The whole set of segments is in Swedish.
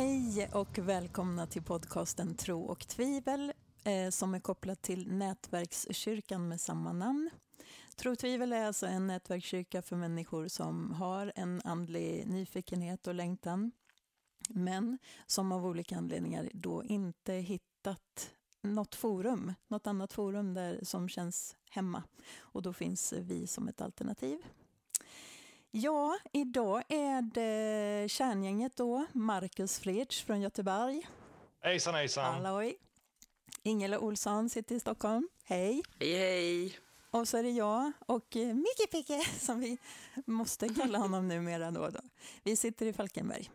Hej och välkomna till podcasten Tro och tvivel eh, som är kopplad till Nätverkskyrkan med samma namn. Tro och tvivel är alltså en nätverkskyrka för människor som har en andlig nyfikenhet och längtan men som av olika anledningar då inte hittat något forum, något annat forum där som känns hemma. Och då finns vi som ett alternativ. Ja, idag är det kärngänget då, Marcus Fridge från Göteborg. Hejsan hejsan! Halloj! Ingela Olsson sitter i Stockholm. Hej! Hej hej! Och så är det jag och eh, Micke Picke, som vi måste kalla honom numera då, då. Vi sitter i Falkenberg.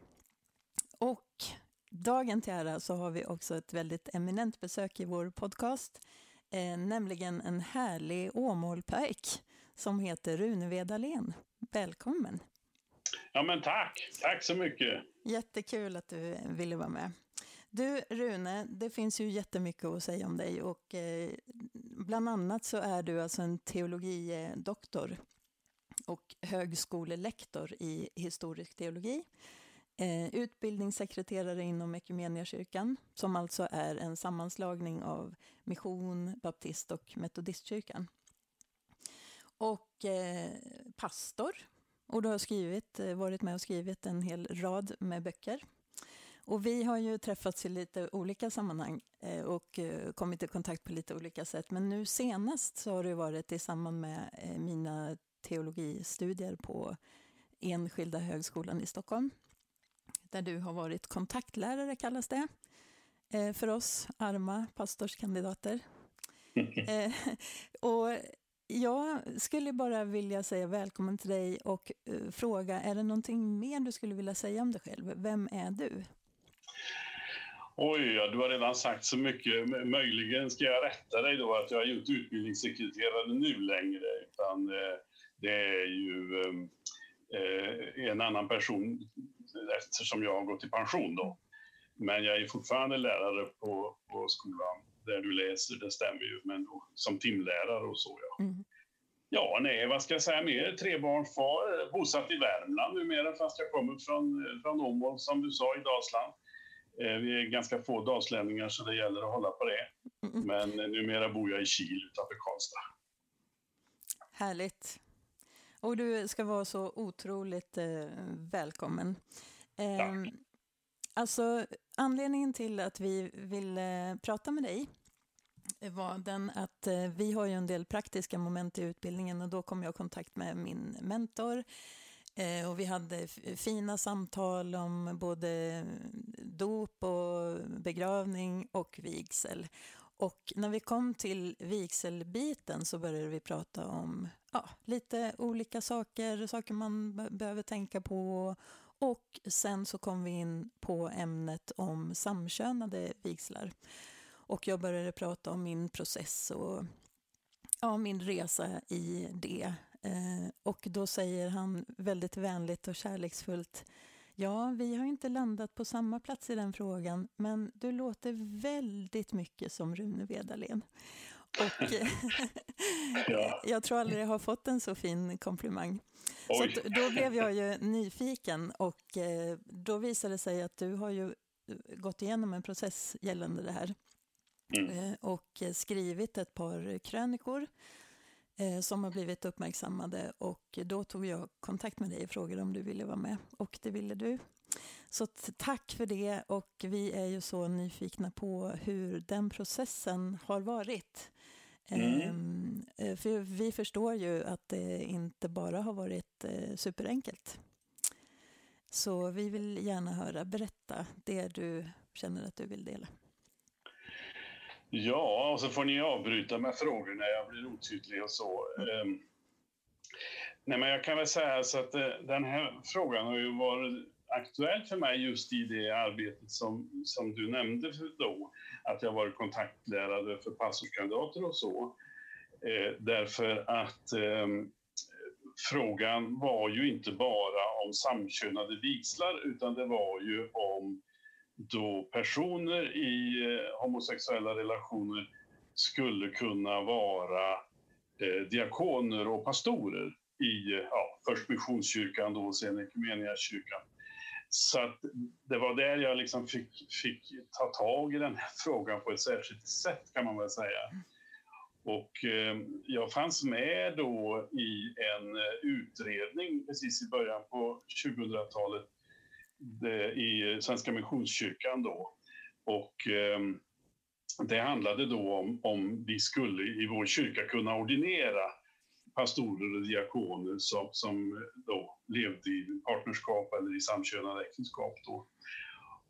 Och dagen till ära så har vi också ett väldigt eminent besök i vår podcast, eh, nämligen en härlig Åmålpojk som heter Rune Vedalén. Välkommen! Ja, men tack. Tack så mycket. Jättekul att du ville vara med. Du, Rune, det finns ju jättemycket att säga om dig och eh, bland annat så är du alltså en teologidoktor och högskolelektor i historisk teologi. Eh, utbildningssekreterare inom Equmeniakyrkan, som alltså är en sammanslagning av mission, baptist och metodistkyrkan. Och eh, pastor, och du har skrivit, eh, varit med och skrivit en hel rad med böcker. Och vi har ju träffats i lite olika sammanhang eh, och eh, kommit i kontakt på lite olika sätt. Men nu senast så har du varit i samband med mina teologistudier på Enskilda högskolan i Stockholm där du har varit kontaktlärare, kallas det, för oss arma pastorskandidater. Eh, och jag skulle bara vilja säga välkommen till dig och eh, fråga, är det någonting mer du skulle vilja säga om dig själv? Vem är du? Oj, ja, du har redan sagt så mycket. Möjligen ska jag rätta dig då att jag har gjort utbildningssekreterare nu längre. Utan eh, det är ju ehm, eh, en annan person eftersom jag har gått i pension då. Men jag är fortfarande lärare på, på skolan där du läser, det stämmer ju, men som timlärare och så ja. Mm. Ja, nej, vad ska jag säga mer? Trebarnsfar, bosatt i Värmland numera fast jag kommer från, från Åmål som du sa i Dalsland. Eh, vi är ganska få dalslänningar så det gäller att hålla på det. Mm. Men numera bor jag i Kil utanför Karlstad. Härligt. Och du ska vara så otroligt eh, välkommen. Eh, alltså, anledningen till att vi ville eh, prata med dig eh, var den att eh, vi har ju en del praktiska moment i utbildningen och då kom jag i kontakt med min mentor eh, och vi hade fina samtal om både dop och begravning och vigsel. Och när vi kom till vigselbiten så började vi prata om ja, lite olika saker, saker man behöver tänka på. Och sen så kom vi in på ämnet om samkönade vigslar. Och jag började prata om min process och ja, min resa i det. Eh, och då säger han väldigt vänligt och kärleksfullt Ja, vi har inte landat på samma plats i den frågan, men du låter väldigt mycket som Rune Vedalén. Och ja. jag tror aldrig jag har fått en så fin komplimang. Oj. Så då blev jag ju nyfiken och eh, då visade det sig att du har ju gått igenom en process gällande det här. Mm. Eh, och skrivit ett par krönikor eh, som har blivit uppmärksammade och då tog jag kontakt med dig och frågade om du ville vara med och det ville du. Så tack för det och vi är ju så nyfikna på hur den processen har varit. Mm. Ehm, eh, för vi förstår ju att det inte bara har varit eh, superenkelt. Så vi vill gärna höra, berätta det du känner att du vill dela. Ja, och så får ni avbryta med frågor när jag blir otydlig och så. Mm. nej, men jag kan väl säga så att eh, den här frågan har ju varit aktuellt för mig just i det arbetet som, som du nämnde då, att jag varit kontaktlärare för pastorskandidater och så. Eh, därför att eh, frågan var ju inte bara om samkönade vigslar utan det var ju om då personer i eh, homosexuella relationer skulle kunna vara eh, diakoner och pastorer i ja, först Missionskyrkan då och sen Equmeniakyrkan. Så att det var där jag liksom fick, fick ta tag i den här frågan på ett särskilt sätt kan man väl säga. Och eh, jag fanns med då i en eh, utredning precis i början på 2000-talet i Svenska Missionskyrkan då. Och eh, det handlade då om, om vi skulle i vår kyrka kunna ordinera pastorer och diakoner som, som då levde i partnerskap eller i samkönade äktenskap. Då.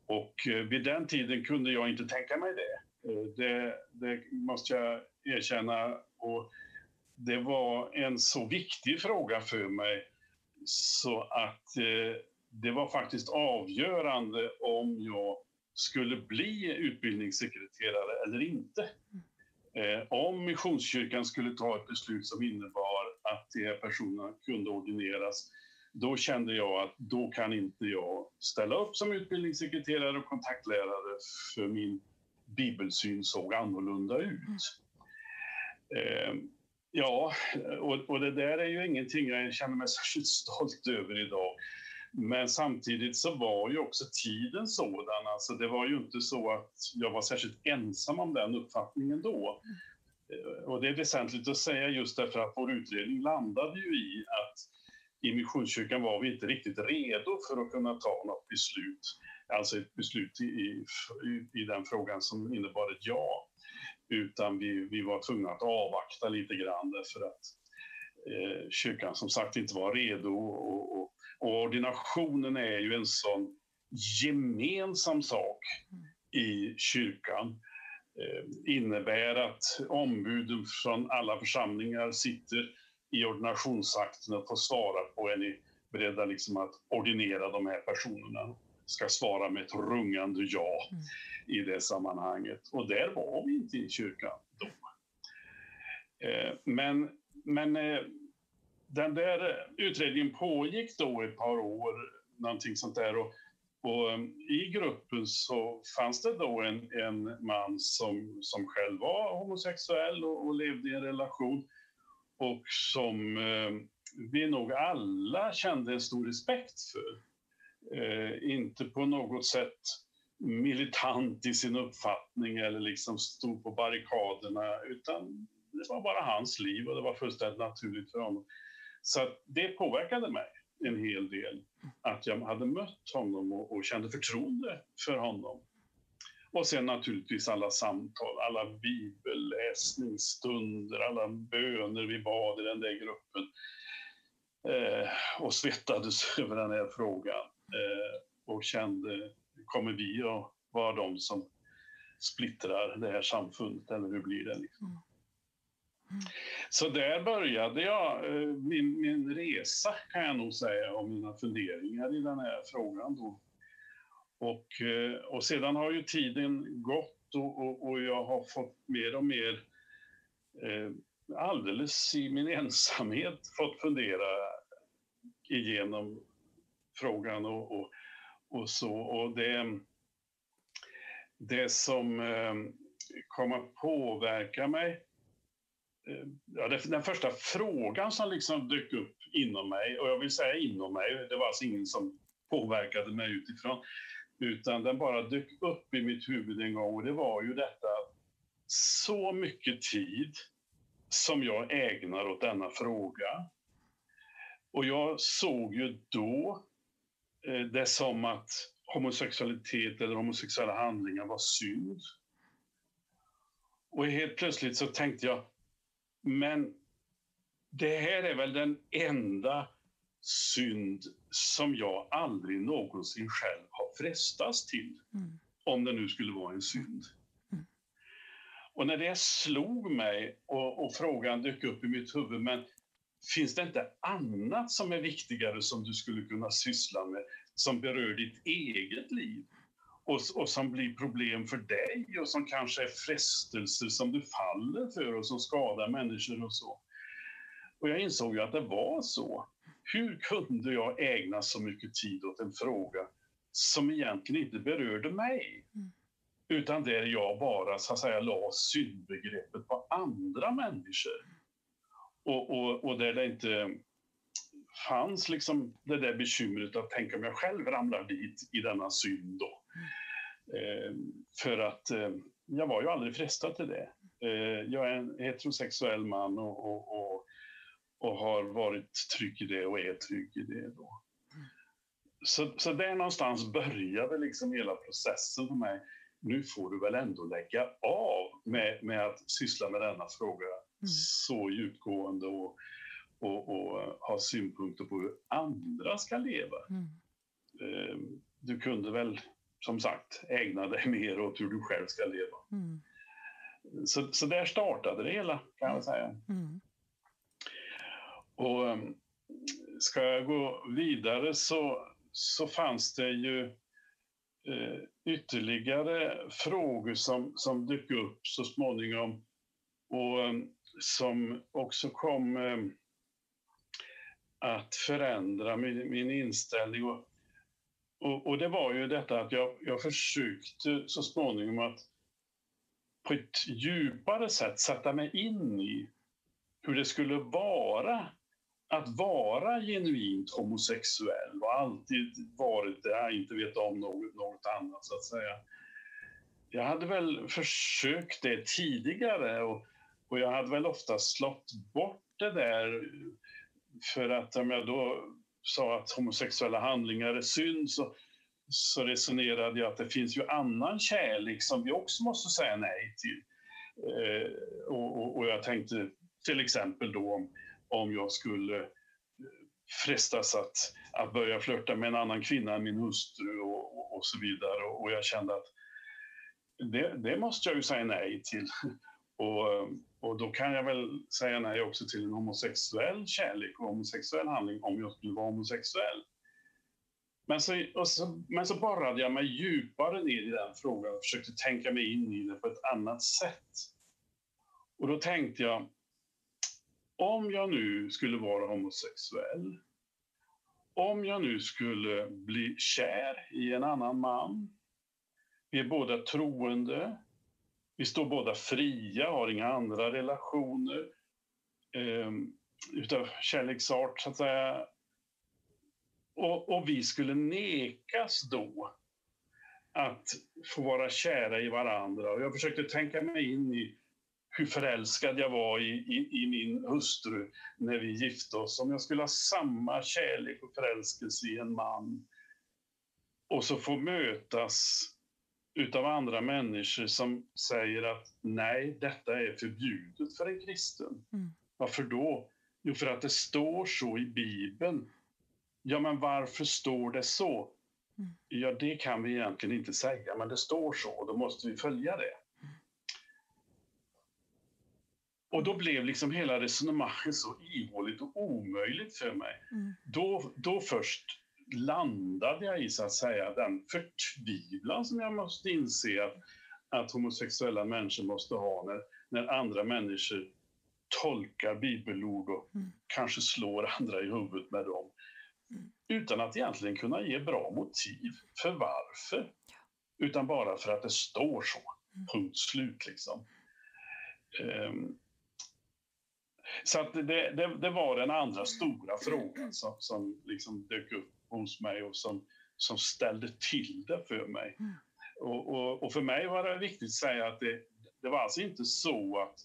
Och eh, vid den tiden kunde jag inte tänka mig det. Eh, det, det måste jag erkänna. Och det var en så viktig fråga för mig så att eh, det var faktiskt avgörande om jag skulle bli utbildningssekreterare eller inte. Eh, om Missionskyrkan skulle ta ett beslut som innebar att de här personerna kunde ordineras, då kände jag att då kan inte jag ställa upp som utbildningssekreterare och kontaktlärare för min bibelsyn såg annorlunda ut. Eh, ja, och, och, det där är ju ingenting jag känner mig särskilt stolt över idag. Men samtidigt så var ju också tiden sådan. Alltså det var ju inte så att jag var särskilt ensam om den uppfattningen då. Eh, och det är väsentligt att säga just därför att vår utredning landade ju i att i Missionskyrkan var vi inte riktigt redo för att kunna ta något beslut. Alltså ett beslut i, i, i den frågan som innebar ett ja. Utan vi, vi var tvungna att avvakta lite grann därför att eh, kyrkan som sagt inte var redo och, och och ordinationen är ju en sån gemensam sak i kyrkan. Eh, innebär att ombuden från alla församlingar sitter i ordinationsakten och får svara på är ni beredda liksom att ordinera de här personerna. Ska svara med ett rungande ja mm. i det sammanhanget. Och där var vi inte i kyrkan då. Eh, men, men eh, den där utredningen pågick då ett par år, någonting sånt där. Och, och ehm, I gruppen så fanns det då en, en man som, som själv var homosexuell och, och levde i en relation och som eh, vi nog alla kände en stor respekt för. Eh, inte på något sätt militant i sin uppfattning eller liksom stod på barrikaderna utan det var bara hans liv och det var fullständigt naturligt för honom. Så det påverkade mig en hel del att jag hade mött honom och, och kände förtroende för honom. Och sen naturligtvis alla samtal, alla bibelläsningsstunder, alla böner vi bad i den där gruppen. Eh, och svettades över den här frågan. Eh, och kände, kommer vi att vara de som splittrar det här samfundet eller hur blir det? Liksom? Mm. Så där började jag eh, min, min resa kan jag nog säga och mina funderingar i den här frågan. Då. Och, eh, och sedan har ju tiden gått och, och, och jag har fått mer och mer eh, alldeles i min ensamhet fått fundera igenom frågan och, och, och så. Och det, det som eh, kom att påverka mig Eh, ja, den första frågan som liksom dök upp inom mig, och jag vill säga inom mig, det var alltså ingen som påverkade mig utifrån, utan den bara dök upp i mitt huvud en gång och det var ju detta så mycket tid som jag ägnar åt denna fråga. Och jag såg ju då eh, det som att homosexualitet eller homosexuella handlingar var synd. Och helt plötsligt så tänkte jag, men det här är väl den enda synd som jag aldrig någonsin själv har frestats till. Mm. Om det nu skulle vara en synd. Mm. Och när det slog mig och, och, frågan dök upp i mitt huvud, men finns det inte annat som är viktigare som du skulle kunna syssla med, som berör ditt eget liv? Och, och som blir problem för dig och som kanske är frestelser som du faller för och som skadar människor och så. Och jag insåg ju att det var så. Hur kunde jag ägna så mycket tid åt en fråga som egentligen inte berörde mig? Mm. Utan där jag bara så att säga la syndbegreppet på andra människor. Och, och, och där det inte fanns liksom det där bekymret att tänka om jag själv ramlar dit i denna synd då. Eh, för att eh, jag var ju aldrig frestad till det. Eh, jag är en heterosexuell man och, och, och, och, har varit trygg i det och är trygg i det då. Så, så där någonstans började liksom hela processen för mig. Nu får du väl ändå lägga av med, med att syssla med denna fråga mm. så djupgående och, och, och, ha synpunkter på hur andra ska leva. Mm. Du kunde väl som sagt ägna dig mer åt hur du själv ska leva. Mm. Så, så där startade det hela kan jag säga. Mm. Och ehm, ska jag gå vidare så, så fanns det ju eh, ytterligare frågor som, som dök upp så småningom och um, som också kom um, att förändra min, min inställning. Och, och, och, det var ju detta att jag, jag försökte så småningom att på ett djupare sätt sätta mig in i hur det skulle vara att vara genuint homosexuell och alltid varit det, inte vet om något, något annat så att säga. Jag hade väl försökt det tidigare och, och jag hade väl ofta slått bort det där för att om jag då sa att homosexuella handlingar är synd så, så resonerade jag att det finns ju annan kärlek som vi också måste säga nej till. Eh, och, och, och, jag tänkte till exempel då om, om jag skulle eh, frestas att, att börja flörta med en annan kvinna än min hustru och, och, och så vidare. Och, jag kände att det, det, måste jag ju säga nej till. Och, eh, och då kan jag väl säga nej också till en homosexuell kärlek och homosexuell handling om jag skulle vara homosexuell. Men så, så, men så borrade jag mig djupare ner i den frågan och försökte tänka mig in i det på ett annat sätt. Och då tänkte jag, om jag nu skulle vara homosexuell, om jag nu skulle bli kär i en annan man, vi är båda troende, vi står båda fria, har inga andra relationer eh, utav kärleksart, så att säga. Och, och, vi skulle nekas då att få vara kära i varandra. Och jag försökte tänka mig in i hur förälskad jag var i, i, i, min hustru när vi gifte oss. Om jag skulle ha samma kärlek och förälskelse i en man och så få mötas utav andra människor som säger att nej, detta är förbjudet för en kristen. Mm. Varför då? Jo, för att det står så i Bibeln. Ja, men varför står det så? Mm. Ja, det kan vi egentligen inte säga, men det står så och då måste vi följa det. Och då blev liksom hela resonemanget så ihåligt och omöjligt för mig. Mm. Då, då först landade jag i så att säga den förtvivlan som jag måste inse att, att homosexuella människor måste ha när, när andra människor tolkar bibelord och mm. kanske slår andra i huvudet med dem. Mm. Utan att egentligen kunna ge bra motiv för varför. Ja. Utan bara för att det står så. Mm. Punkt slut liksom. Um, så det, det, det, var den andra stora frågan som, som liksom dök upp hos mig och som, som ställde till det för mig. Mm. Och, och, och, för mig var det viktigt att säga att det, det var alltså inte så att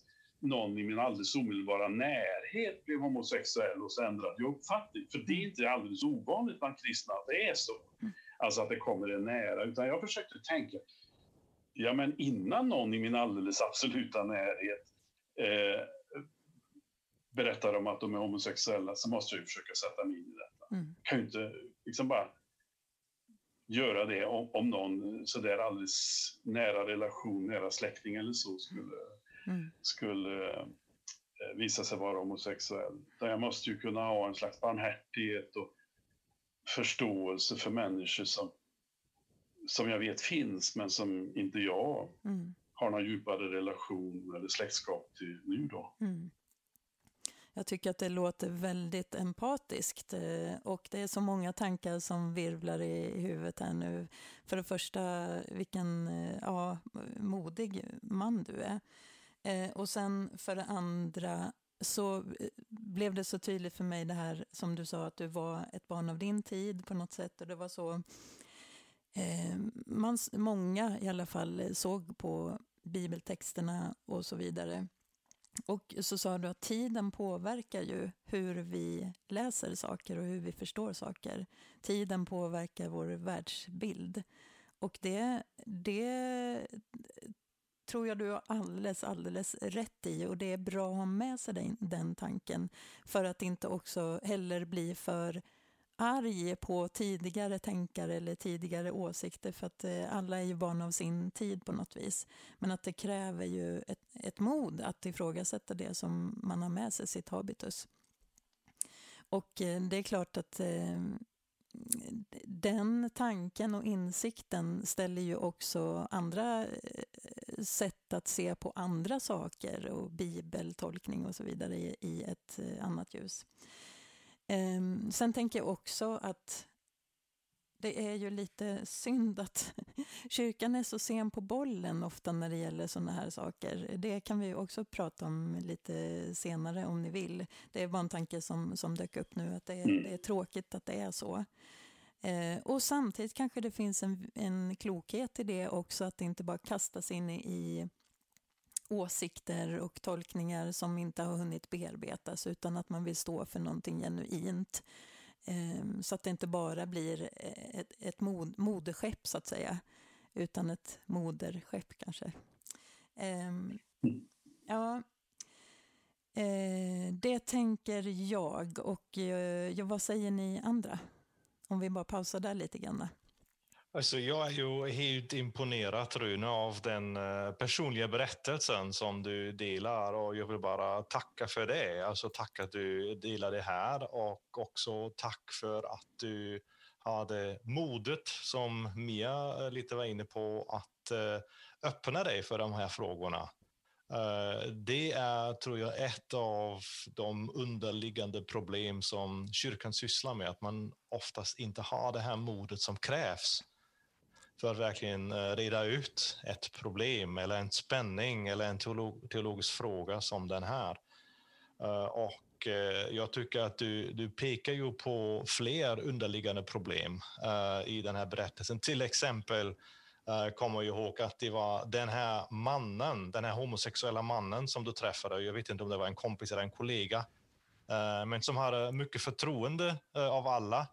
någon i min alldeles omedelbara närhet blev homosexuell och så ändrade jag uppfattning. För det är inte alldeles ovanligt bland kristna att det är så. Mm. Alltså att det kommer en nära. Utan jag försökte tänka, ja men innan någon i min alldeles absoluta närhet eh, berättar om att de är homosexuella så måste jag försöka sätta mig in i detta. Mm. Kan ju inte liksom bara göra det om, om någon sådär alldeles nära relation, nära släkting eller så skulle, mm. skulle eh, visa sig vara homosexuell. Jag måste ju kunna ha en slags barmhärtighet och förståelse för människor som, som jag vet finns men som inte jag mm. har någon djupare relation eller släktskap till nu då. Mm. Jag tycker att det låter väldigt empatiskt eh, och det är så många tankar som virvlar i huvudet här nu. För det första, vilken eh, ja, modig man du är. Eh, och sen för det andra, så blev det så tydligt för mig det här som du sa att du var ett barn av din tid på något sätt och det var så eh, man, många i alla fall såg på bibeltexterna och så vidare. Och så sa du att tiden påverkar ju hur vi läser saker och hur vi förstår saker. Tiden påverkar vår världsbild. Och det, det tror jag du har alldeles, alldeles rätt i och det är bra att ha med sig den, den tanken för att inte också heller bli för arg på tidigare tänkare eller tidigare åsikter för att eh, alla är ju barn av sin tid på något vis. Men att det kräver ju ett, ett mod att ifrågasätta det som man har med sig, sitt habitus. Och eh, det är klart att eh, den tanken och insikten ställer ju också andra sätt att se på andra saker och bibeltolkning och så vidare i ett annat ljus. Ehm, sen tänker jag också att det är ju lite synd att kyrkan är så sen på bollen ofta när det gäller sådana här saker. Det kan vi också prata om lite senare om ni vill. Det är bara en tanke som, som dök upp nu, att det är, mm. det är tråkigt att det är så. Eh, och samtidigt kanske det finns en, en klokhet i det också, att inte bara kastas in i åsikter och tolkningar som inte har hunnit bearbetas, utan att man vill stå för någonting genuint. Ehm, så att det inte bara blir eh, ett, ett mod, moderskepp så att säga, utan ett moderskepp kanske. Ehm, ja, eh, det tänker jag och eh, vad säger ni andra? Om vi bara pausar där lite grann. Alltså jag är ju helt imponerad Rune av den eh, personliga berättelsen som du delar och jag vill bara tacka för det. Alltså tack att du delar det här och också tack för att du hade modet som Mia eh, lite var inne på att eh, öppna dig för de här frågorna. Det är, tror jag, ett av de underliggande problem som kyrkan sysslar med, att man oftast inte har det här modet som krävs för att verkligen eh, reda ut ett problem eller en spänning eller en teolog teologisk fråga som den här. Eh, och eh, jag tycker att du, du pekar ju på fler underliggande problem i den här berättelsen. Till exempel kommer jag ihåg att det var den här mannen, den här homosexuella mannen som du träffade, jag vet inte om det var en kompis eller en kollega, men som hade mycket förtroende av alla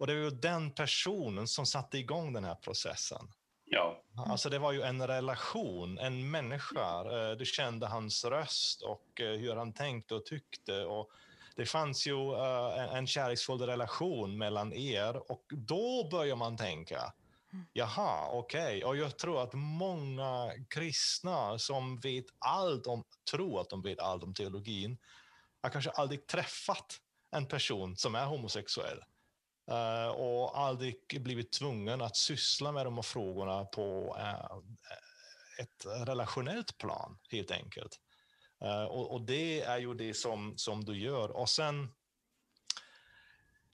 och det var ju den personen som satte igång den här processen. Ja. Alltså det var ju en relation, en människa. Eh, du kände hans röst och eh, hur han tänkte och tyckte. Och det fanns ju eh, en kärleksfull relation mellan er och då börjar man tänka, jaha, okej. Okay. Och jag tror att många kristna som vet allt om, tror att de vet allt om teologin, har kanske aldrig träffat en person som är homosexuell. Uh, och aldrig blivit tvungen att syssla med de här frågorna på uh, ett relationellt plan, helt enkelt. Uh, och, och, det är ju det som, som du gör. Och sen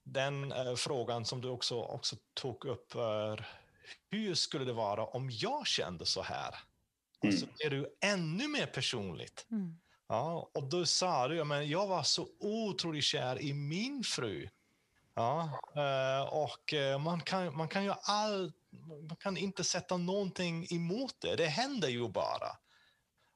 den frågan som du också, också tog upp är hur skulle det vara om jag kände så här? Mm. Och så är du ännu mer personligt. Mm. Ja, och då sa du, men jag var så otroligt kär i min fru. Ja, eh, och eh, man kan, man kan ju all, man kan inte sätta någonting emot det. Det händer ju bara.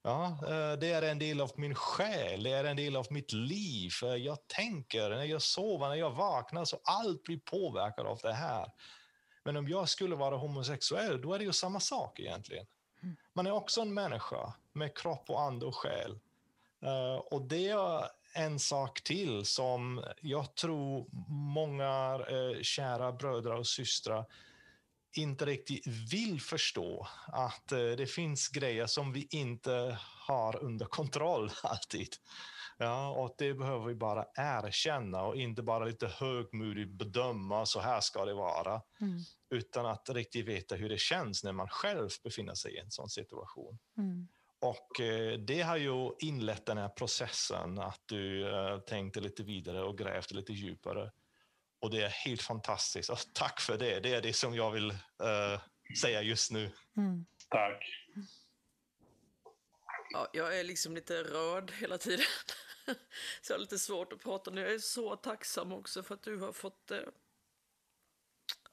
Ja, eh, det är en del av min själ, det är en del av mitt liv. Jag tänker, när jag sover, när jag vaknar, så allt blir påverkat av det här. Men om jag skulle vara homosexuell, då är det ju samma sak egentligen. Mm. Man är också en människa med kropp och ande och själ. Och det en sak till som jag tror många eh, kära bröder och systrar inte riktigt vill förstå. Att eh, det finns grejer som vi inte har under kontroll alltid. Ja, och det behöver vi bara erkänna och inte bara lite högmodigt bedöma, så här ska det vara. Mm. Utan att riktigt veta hur det känns när man själv befinner sig i en sån situation. Mm. Och eh, det har ju inlett den här processen att du eh, tänkte lite vidare och grävde lite djupare. Och det är helt fantastiskt. Och tack för det. Det är det som jag vill uh, säga just nu. Mm. Tack. Ja, jag är liksom lite rörd hela tiden. så jag har lite svårt att prata nu. Jag är så tacksam också för att du har fått... Eh...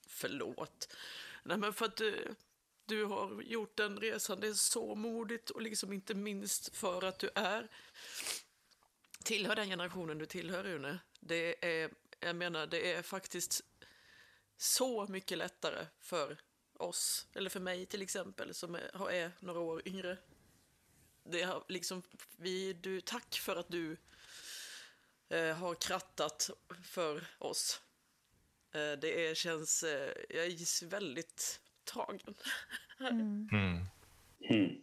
Förlåt. Nej, men för att du, du har gjort den resan. Det är så modigt och liksom inte minst för att du är tillhör den generationen du tillhör, Rune. Det är, jag menar, det är faktiskt så mycket lättare för oss, eller för mig till exempel, som är, är några år yngre. Det har liksom, vi, du, tack för att du eh, har krattat för oss. Eh, det är, känns, eh, jag är väldigt tagen. Mm. Mm.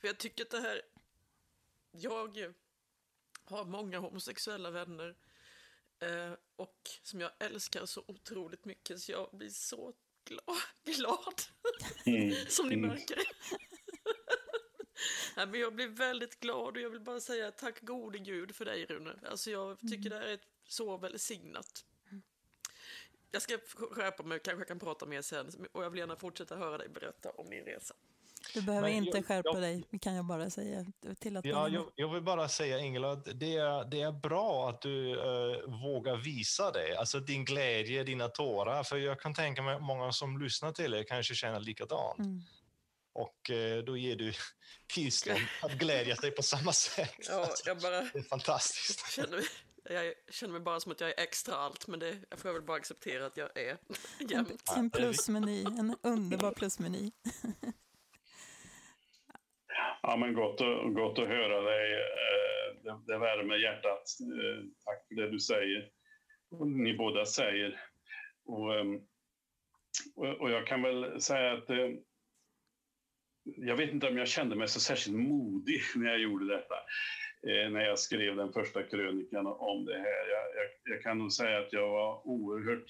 För jag tycker att det här, jag har många homosexuella vänner eh, och som jag älskar så otroligt mycket så jag blir så glad, glad mm. som ni mm. märker. Nej, men jag blir väldigt glad och jag vill bara säga tack gode gud för dig Rune. Alltså jag tycker mm. det här är så välsignat. Jag ska skärpa mig, kanske kan prata mer sen och jag vill gärna fortsätta höra dig berätta om din resa. Du behöver Men inte jag, skärpa jag, dig, kan jag bara säga till att ja, jag, jag, vill bara säga Ingela, det är, det är bra att du uh, vågar visa det, alltså din glädje, dina tårar, för jag kan tänka mig att många som lyssnar till dig kanske känner likadant. Mm. Och uh, då ger du tillstånd att glädja sig på samma sätt. Ja, jag bara... Det är fantastiskt. Känner, jag känner mig bara som att jag är extra allt, men det jag får jag väl bara acceptera att jag är jämt. En, en plusmeny, en underbar plusmeny. Ja, men gott, och, gott att höra dig. Eh, det, det värmer hjärtat. Eh, tack för det du säger. Och ni båda säger. Och, ehm, och jag kan väl säga att eh, jag vet inte om jag kände mig så särskilt modig när jag gjorde detta. Eh, när jag skrev den första krönikan om det här. Jag, jag, jag kan nog säga att jag var oerhört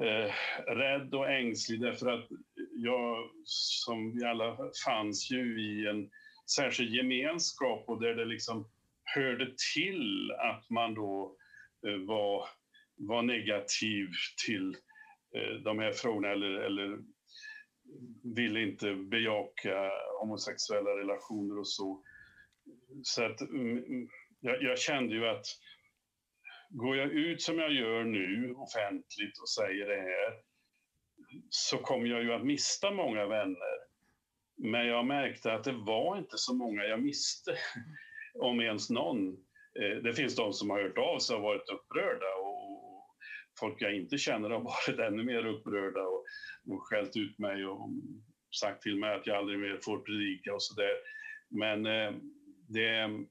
eh, rädd och ängslig därför att jag, som vi alla, fanns ju i en särskild gemenskap och där det liksom hörde till att man då eh, var, var negativ till eh, de här frågorna eller, eller ville inte bejaka homosexuella relationer och så. Så att mm, mm, jag, jag kände ju att går jag ut som jag gör nu offentligt och säger det här så kommer jag ju att mista många vänner. Men jag märkte att det var inte så många jag miste, om ens någon. Eh, det finns de som har hört av sig och varit upprörda och folk jag inte känner har varit ännu mer upprörda och, och skällt ut mig och sagt till mig att jag aldrig mer får predika och sådär. Men eh, det,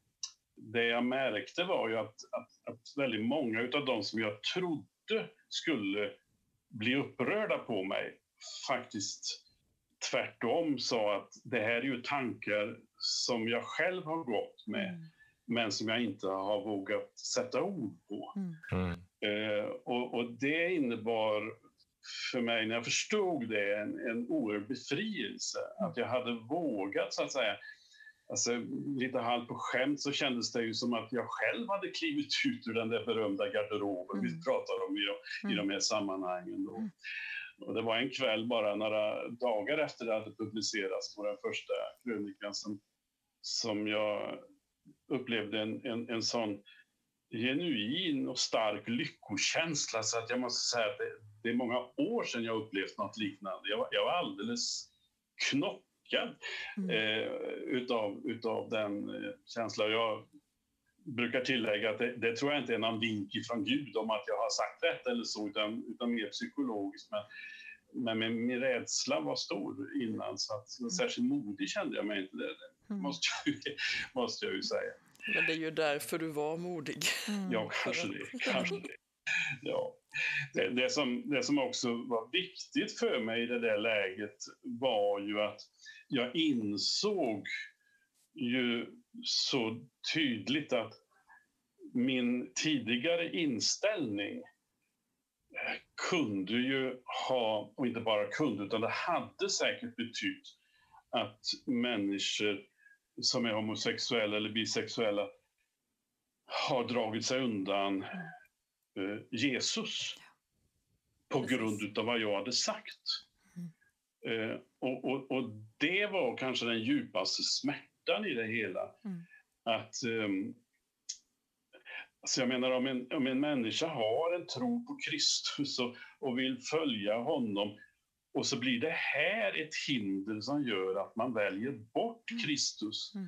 det jag märkte var ju att, att, att väldigt många av de som jag trodde skulle bli upprörda på mig faktiskt tvärtom sa att det här är ju tankar som jag själv har gått med mm. men som jag inte har vågat sätta ord på. Mm. Eh, och, och, det innebar för mig, när jag förstod det, en, en oerhörd befrielse. Mm. Att jag hade vågat, så att säga, Alltså, lite halvt på skämt så kändes det ju som att jag själv hade klivit ut ur den där berömda garderoben mm. vi pratar om i, i de här sammanhangen. Då. Mm. Och det var en kväll bara några dagar efter det hade publicerats på den första krönikan som, som jag upplevde en, en, en sån genuin och stark lyckokänsla så att jag måste säga att det, det är många år sedan jag upplevt något liknande. Jag var, jag var alldeles knopp chockad mm. eh, utav, utav den eh, känslan. Jag brukar tillägga att det, det, tror jag inte är någon vink från Gud om att jag har sagt rätt eller så, utan, utan mer psykologiskt. Men, men min, min rädsla var stor innan, så att mm. särskilt modig kände jag mig inte. Det, det mm. måste, jag, måste jag ju säga. Men det är ju därför du var modig. Mm. Ja, kanske det. Kanske det. Ja. Det, det, som, det som också var viktigt för mig i det där läget var ju att jag insåg ju så tydligt att min tidigare inställning kunde ju ha, och inte bara kunde, utan det hade säkert betytt att människor som är homosexuella eller bisexuella har dragit sig undan eh, Jesus på grund av vad jag hade sagt. Eh, och, och, och, det var kanske den djupaste smärtan i det hela. Mm. Att, um, Alltså jag menar om en, om en människa har en tro på Kristus och, och vill följa honom och så blir det här ett hinder som gör att man väljer bort mm. Kristus. Mm.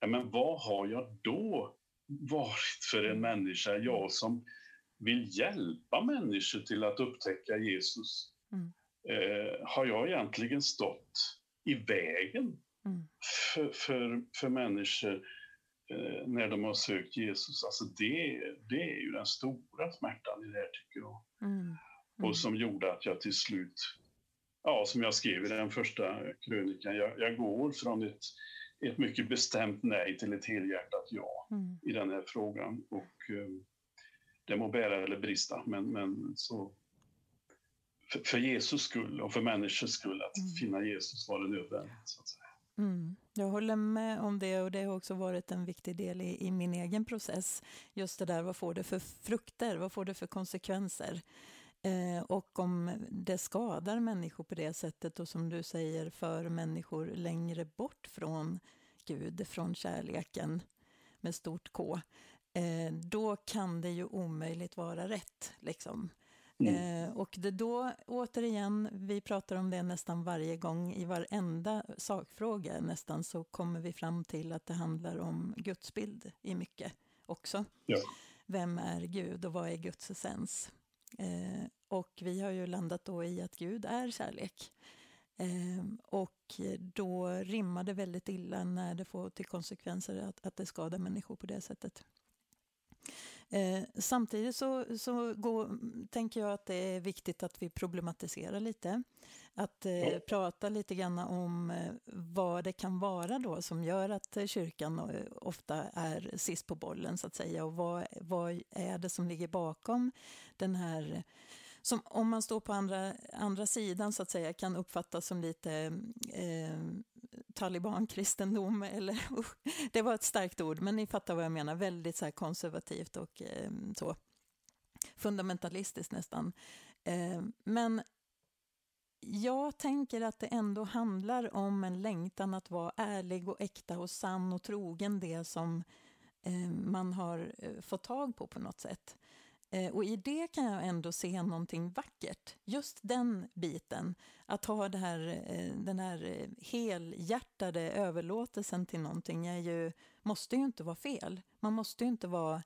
Ja, men vad har jag då varit för en människa, jag som vill hjälpa människor till att upptäcka Jesus? Mm. Eh, har jag egentligen stått i vägen mm. för, för, för människor eh, när de har sökt Jesus? Alltså det, det är ju den stora smärtan i det här, tycker jag. Mm. Och mm. som gjorde att jag till slut ja, som jag skrev i den första krönikan, jag, jag går från ett, ett mycket bestämt nej till ett helhjärtat ja mm. i den här frågan. Och eh, det må bära eller brista, men, men så för, för Jesus skull och för människors skull, att mm. finna Jesus var det nödvändigt. Så att säga. Mm. Jag håller med om det och det har också varit en viktig del i, i, min egen process. Just det där, vad får det för frukter? Vad får det för konsekvenser? Eh, och om det skadar människor på det sättet och som du säger för människor längre bort från Gud, från kärleken med stort K, eh, då kan det ju omöjligt vara rätt. Liksom. Mm. Eh, och det då, återigen, vi pratar om det nästan varje gång, i varenda sakfråga nästan, så kommer vi fram till att det handlar om gudsbild i mycket också. Ja. Vem är Gud och vad är Guds essens? Eh, och vi har ju landat då i att Gud är kärlek. Eh, och då rimmar det väldigt illa när det får till konsekvenser att, att det skadar människor på det sättet. Eh, samtidigt så, så går, tänker jag att det är viktigt att vi problematiserar lite. Att eh, prata lite grann om eh, vad det kan vara då som gör att kyrkan eh, ofta är sist på bollen så att säga och vad, vad är det som ligger bakom den här som om man står på andra, andra sidan så att säga kan uppfattas som lite eh, talibankristendom. Eller, det var ett starkt ord, men ni fattar vad jag menar. Väldigt så konservativt och eh, så fundamentalistiskt nästan. Eh, men jag tänker att det ändå handlar om en längtan att vara ärlig och äkta och sann och trogen det som eh, man har eh, fått tag på på något sätt. Eh, och i det kan jag ändå se någonting vackert. Just den biten. Att ha det här, eh, den här eh, helhjärtade överlåtelsen till någonting är ju, måste ju inte vara fel. Man måste ju inte vara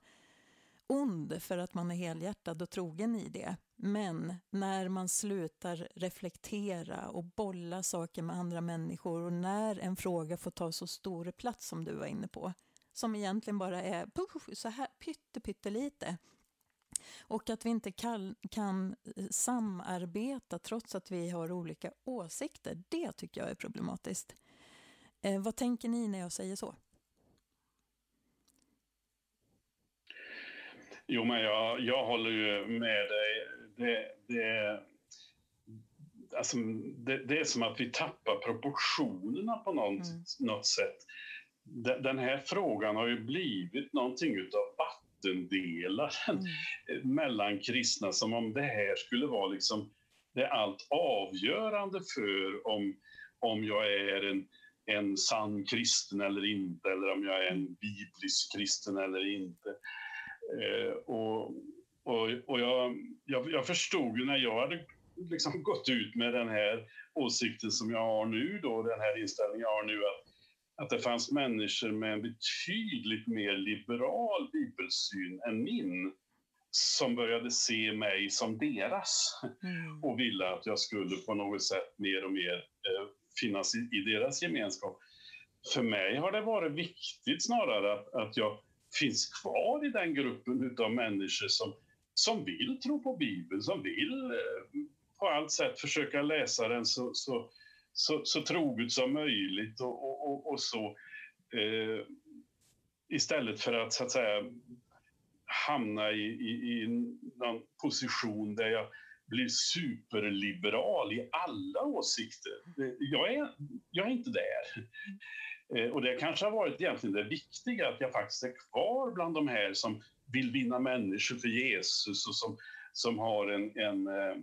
ond för att man är helhjärtad och trogen i det. Men när man slutar reflektera och bolla saker med andra människor och när en fråga får ta så stor plats som du var inne på, som egentligen bara är så här pytte, pyttelite, och att vi inte kan, kan eh, samarbeta trots att vi har olika åsikter, det tycker jag är problematiskt. Eh, vad tänker ni när jag säger så? Jo, men jag, jag håller ju med dig. Det, det, alltså, det, det är som att vi tappar proportionerna på något, mm. något sätt. Den här frågan har ju blivit någonting utav vattendelaren mm. mellan kristna, som om det här skulle vara liksom det allt avgörande för om, om jag är en, en sann kristen eller inte, eller om jag är en biblisk kristen eller inte. Eh, och och, och jag, jag, jag, förstod ju när jag hade liksom gått ut med den här åsikten som jag har nu, då, den här inställningen jag har nu, att att det fanns människor med en betydligt mer liberal bibelsyn än min som började se mig som deras mm. och ville att jag skulle på något sätt mer och mer eh, finnas i, i, deras gemenskap. För mig har det varit viktigt snarare att, att jag finns kvar i den gruppen av människor som, som vill tro på Bibeln, som vill eh, på allt sätt försöka läsa den så, så så, så troget som möjligt och, och, och, och så. Eh, istället för att, så att säga, hamna i, i, i någon position där jag blir superliberal i alla åsikter. Jag är, jag är inte där. Eh, och det kanske har varit egentligen det viktiga, att jag faktiskt är kvar bland de här som vill vinna människor för Jesus och som, som har en, en eh,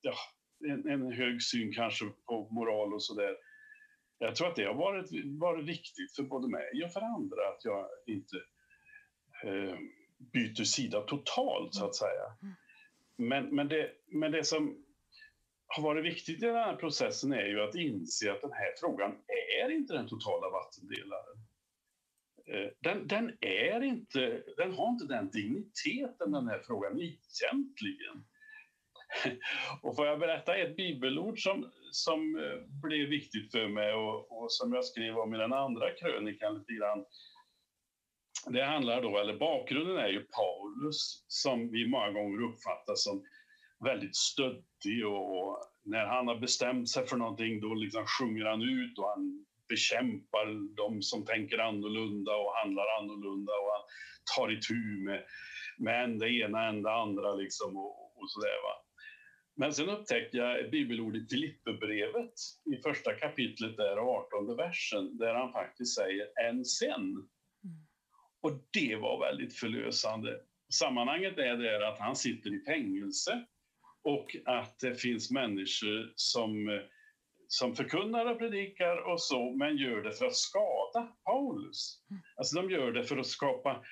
ja, en, en hög syn kanske på moral och sådär. Jag tror att det har varit, varit viktigt för både mig och för andra att jag inte eh, byter sida totalt, så att säga. Men, men, det, men det som har varit viktigt i den här processen är ju att inse att den här frågan är inte den totala vattendelaren. Eh, den, den, är inte, den har inte den digniteten, den här frågan, egentligen. Och får jag berätta ett bibelord som, som eh, blev viktigt för mig och, och som jag skrev om i den andra krönikan lite grann. Det handlar då, eller bakgrunden är ju Paulus som vi många gånger uppfattar som väldigt stöddig och när han har bestämt sig för någonting då liksom sjunger han ut och han bekämpar de som tänker annorlunda och handlar annorlunda och han tar itu med, med det ena än det andra liksom och, och sådär va. Men sen upptäckte jag ett bibelord i Filipperbrevet i första kapitlet där, 18 versen, där han faktiskt säger än sen. Mm. Och det var väldigt förlösande. Sammanhanget är det att han sitter i fängelse och att det finns människor som, som förkunnar och predikar och så, men gör det för att skada Paulus. Mm. Alltså de gör det för att skapa,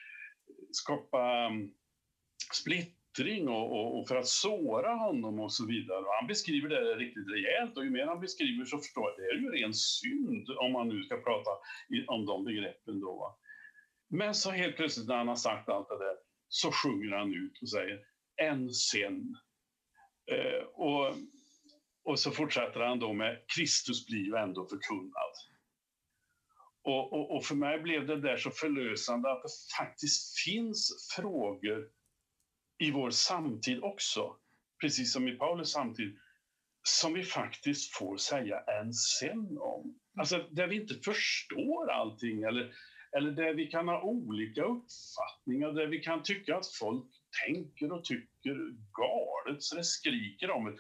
skapa um, splittring och, och, och, för att såra honom och så vidare. Och han beskriver det riktigt rejält och ju mer han beskriver så förstår jag att det är ju ren synd om man nu ska prata om de begreppen då. Men så helt plötsligt när han har sagt allt det där så sjunger han ut och säger än sen Eh, och, och så fortsätter han då med Kristus blir ju ändå förkunnad. Och, och, och, för mig blev det där så förlösande att det faktiskt finns frågor i vår samtid också, precis som i Paulus samtid, som vi faktiskt får säga en sen om. Alltså där vi inte förstår allting eller, eller där vi kan ha olika uppfattningar, där vi kan tycka att folk tänker och tycker galet så det skriker om det.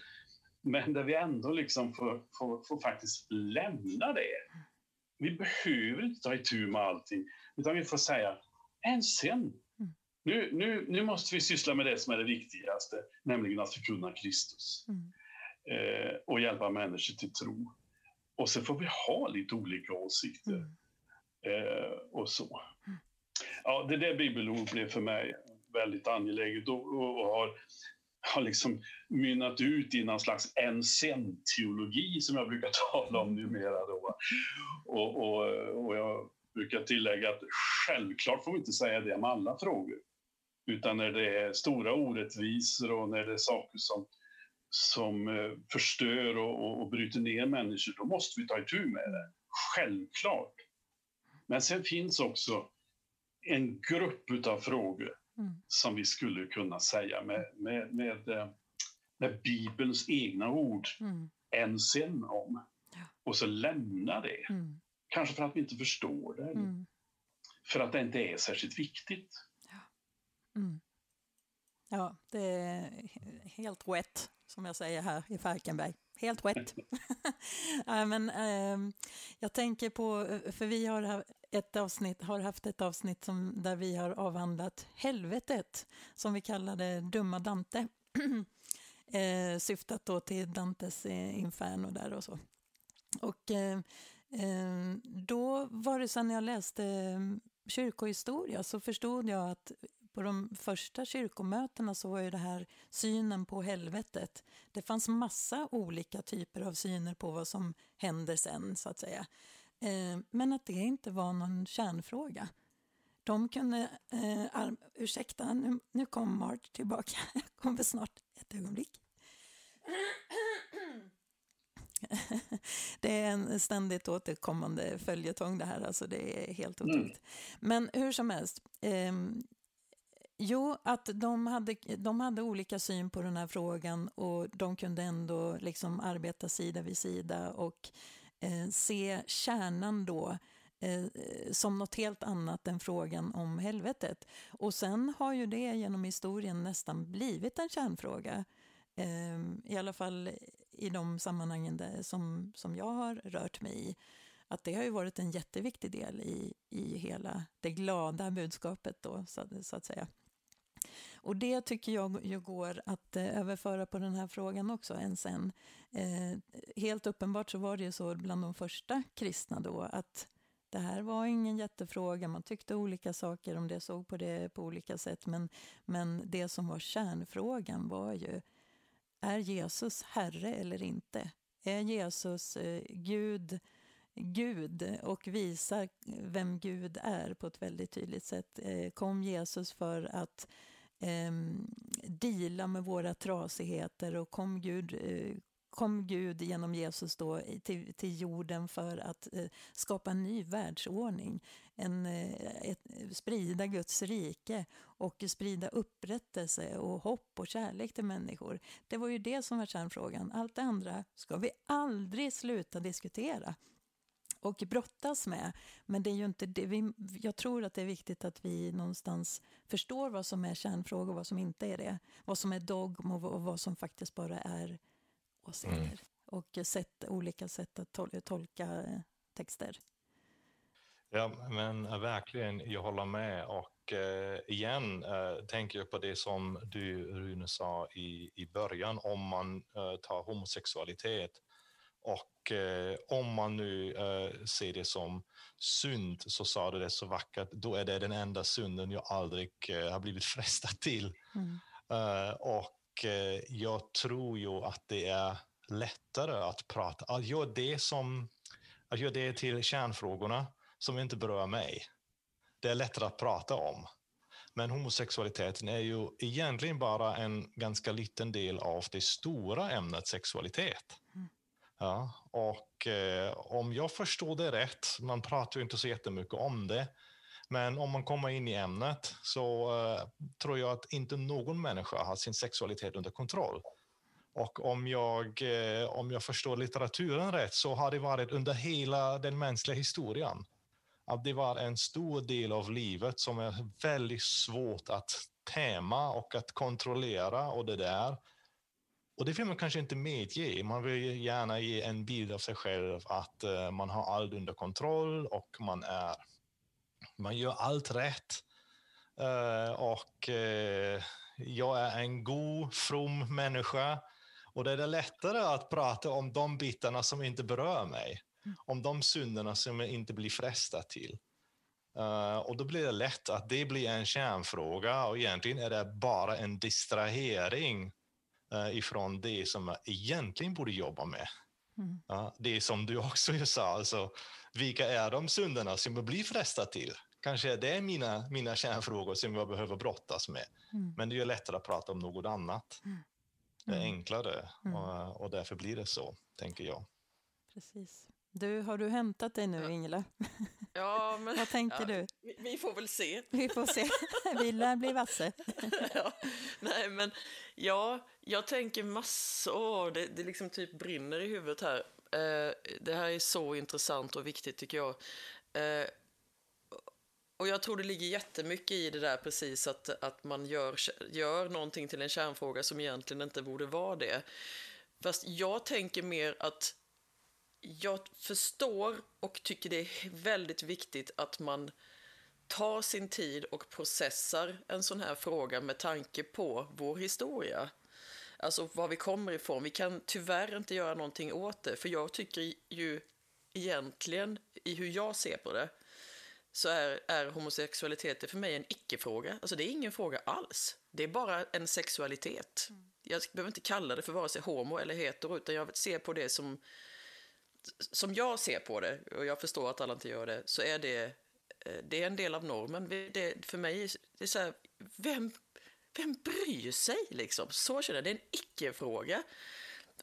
Men där vi ändå liksom får, får, får faktiskt lämna det. Vi behöver inte ta itu med allting, utan vi får säga än sen. Nu, nu, nu måste vi syssla med det som är det viktigaste, nämligen att förkunna Kristus. Mm. Eh, och hjälpa människor till tro. Och så får vi ha lite olika åsikter. Mm. Eh, och så. Mm. Ja, det där bibelord blev för mig väldigt angeläget och, och, och har, har liksom mynnat ut i någon slags en-sen-teologi som jag brukar tala om numera. Då. Och, och, och jag brukar tillägga att självklart får vi inte säga det om alla frågor. Utan när det är stora orättvisor och när det är saker som, som eh, förstör och, och, och bryter ner människor, då måste vi ta itu med det. Självklart. Men sen finns också en grupp av frågor mm. som vi skulle kunna säga med, med, med, eh, med Bibelns egna ord mm. än sen om. Ja. Och så lämna det. Mm. Kanske för att vi inte förstår det. Mm. För att det inte är särskilt viktigt. Ja, mm. ja det är helt wet, som jag säger här i Falkenberg. Helt wet. ja, men, eh, jag tänker på, för vi har ett avsnitt, har haft ett avsnitt som, där vi har avhandlat helvetet, som vi kallade Dumma Dante. eh, syftat då till Dantes eh, inferno där och så. Och eh, eh då var det sen när jag läste eh, kyrkohistoria så förstod jag att på de första kyrkomötena så var ju det här synen på helvetet. Det fanns massa olika typer av syner på vad som händer sen, så att säga. Eh, men att det inte var någon kärnfråga. De kunde... Eh, ursäkta, nu, nu kom Mart tillbaka. Jag kommer snart. Ett ögonblick. det är en ständigt återkommande följetong det här, alltså det är helt otroligt. Mm. Men hur som helst, eh, Jo, att de hade, de hade olika syn på den här frågan och de kunde ändå liksom arbeta sida vid sida och eh, se kärnan då eh, som något helt annat än frågan om helvetet. Och sen har ju det genom historien nästan blivit en kärnfråga. Eh, I alla fall i de sammanhangen där, som, som jag har rört mig i. Att det har ju varit en jätteviktig del i, i hela det glada budskapet då, så, så att säga. Och det tycker jag ju går att eh, överföra på den här frågan också än sen. Eh, helt uppenbart så var det ju så bland de första kristna då att Det här var ingen jättefråga, man tyckte olika saker om det, såg på det på olika sätt, men, men det som var kärnfrågan var ju, är Jesus Herre eller inte? Är Jesus eh, Gud, Gud och visar vem Gud är på ett väldigt tydligt sätt? Eh, kom Jesus för att eh, dela med våra trasigheter och kom Gud eh, kom Gud genom Jesus då till, till jorden för att eh, skapa en ny världsordning. En, eh, ett, sprida Guds rike och sprida upprättelse och hopp och kärlek till människor. Det var ju det som var kärnfrågan. Allt det andra ska vi aldrig sluta diskutera och brottas med. Men det är ju inte det. Vi, jag tror att det är viktigt att vi någonstans förstår vad som är kärnfrågor och vad som inte är det. Vad som är dogm och vad som faktiskt bara är åsikter mm. och sätt, olika sätt att tol tolka eh, texter. Ja, men äh, verkligen, jag håller med och äh, igen äh, tänker jag på det som du Rune sa i, i början om man tar homosexualitet och om man nu ser det som synd så sa du det så vackert, då är det den enda synden jag aldrig har blivit frestad till. Mm. och Eh, jag tror ju att det är lättare att prata, att göra det, som, att göra det till kärnfrågorna som inte berör mig. Det är lättare att prata om. Men homosexualiteten är ju egentligen bara en ganska liten del av det stora ämnet sexualitet. Mm. Ja, och eh, om jag förstår det rätt, man pratar ju inte så jättemycket om det, men om man kommer in i ämnet så eh, tror jag att inte någon människa har sin sexualitet under kontroll. Och om jag, eh, om jag förstår litteraturen rätt så har det varit under hela den mänskliga historien. Att det var en stor del av livet som är väldigt svårt att tema och att kontrollera och det där. Och det vill man kanske inte medge. Man vill gärna ge en bild av sig själv att eh, man har allt under kontroll och man är man gör allt rätt. Eh, och eh, jag är en god, from människa. Och det är det lättare att prata om de bitarna som inte berör mig. Om de synderna som jag inte blir frestad till. Uh, och då blir det lätt att det blir en kärnfråga och egentligen är det bara en distrahering ifrån det som jag egentligen borde jobba med. Mm. Uh, det som du också sa, alltså, vilka är de synderna som jag blir frestad till? Kanske det är mina, mina kärnfrågor som jag behöver brottas med. Mm. Men det är lättare att prata om något annat. Mm. Det är mm. enklare mm. och, och därför blir det så, tänker jag. Precis. Du, har du hämtat dig nu, Ingela? Ja, men... Vad tänker ja, du? Vi, vi, får väl se. Vi får se. Vi lär bli vasse. ja, nej, men ja, jag tänker massor. Det, det liksom typ brinner i huvudet här. Eh, det här är så intressant och viktigt, tycker jag. Eh, och jag tror det ligger jättemycket i det där precis att, att man gör, gör någonting till en kärnfråga som egentligen inte borde vara det. Fast jag tänker mer att jag förstår och tycker det är väldigt viktigt att man tar sin tid och processar en sån här fråga med tanke på vår historia. Alltså var vi kommer ifrån. Vi kan tyvärr inte göra någonting åt det, för jag tycker ju egentligen, i hur jag ser på det, så är, är homosexualitet för mig en icke-fråga. Alltså det är ingen fråga alls. Det är bara en sexualitet. Mm. Jag behöver inte kalla det för vare sig homo eller hetero, utan jag ser på det som, som jag ser på det, och jag förstår att alla inte gör det, så är det, eh, det är en del av normen. Det, för mig, det är så här, vem, vem bryr sig liksom? Så känner jag, det är en icke-fråga.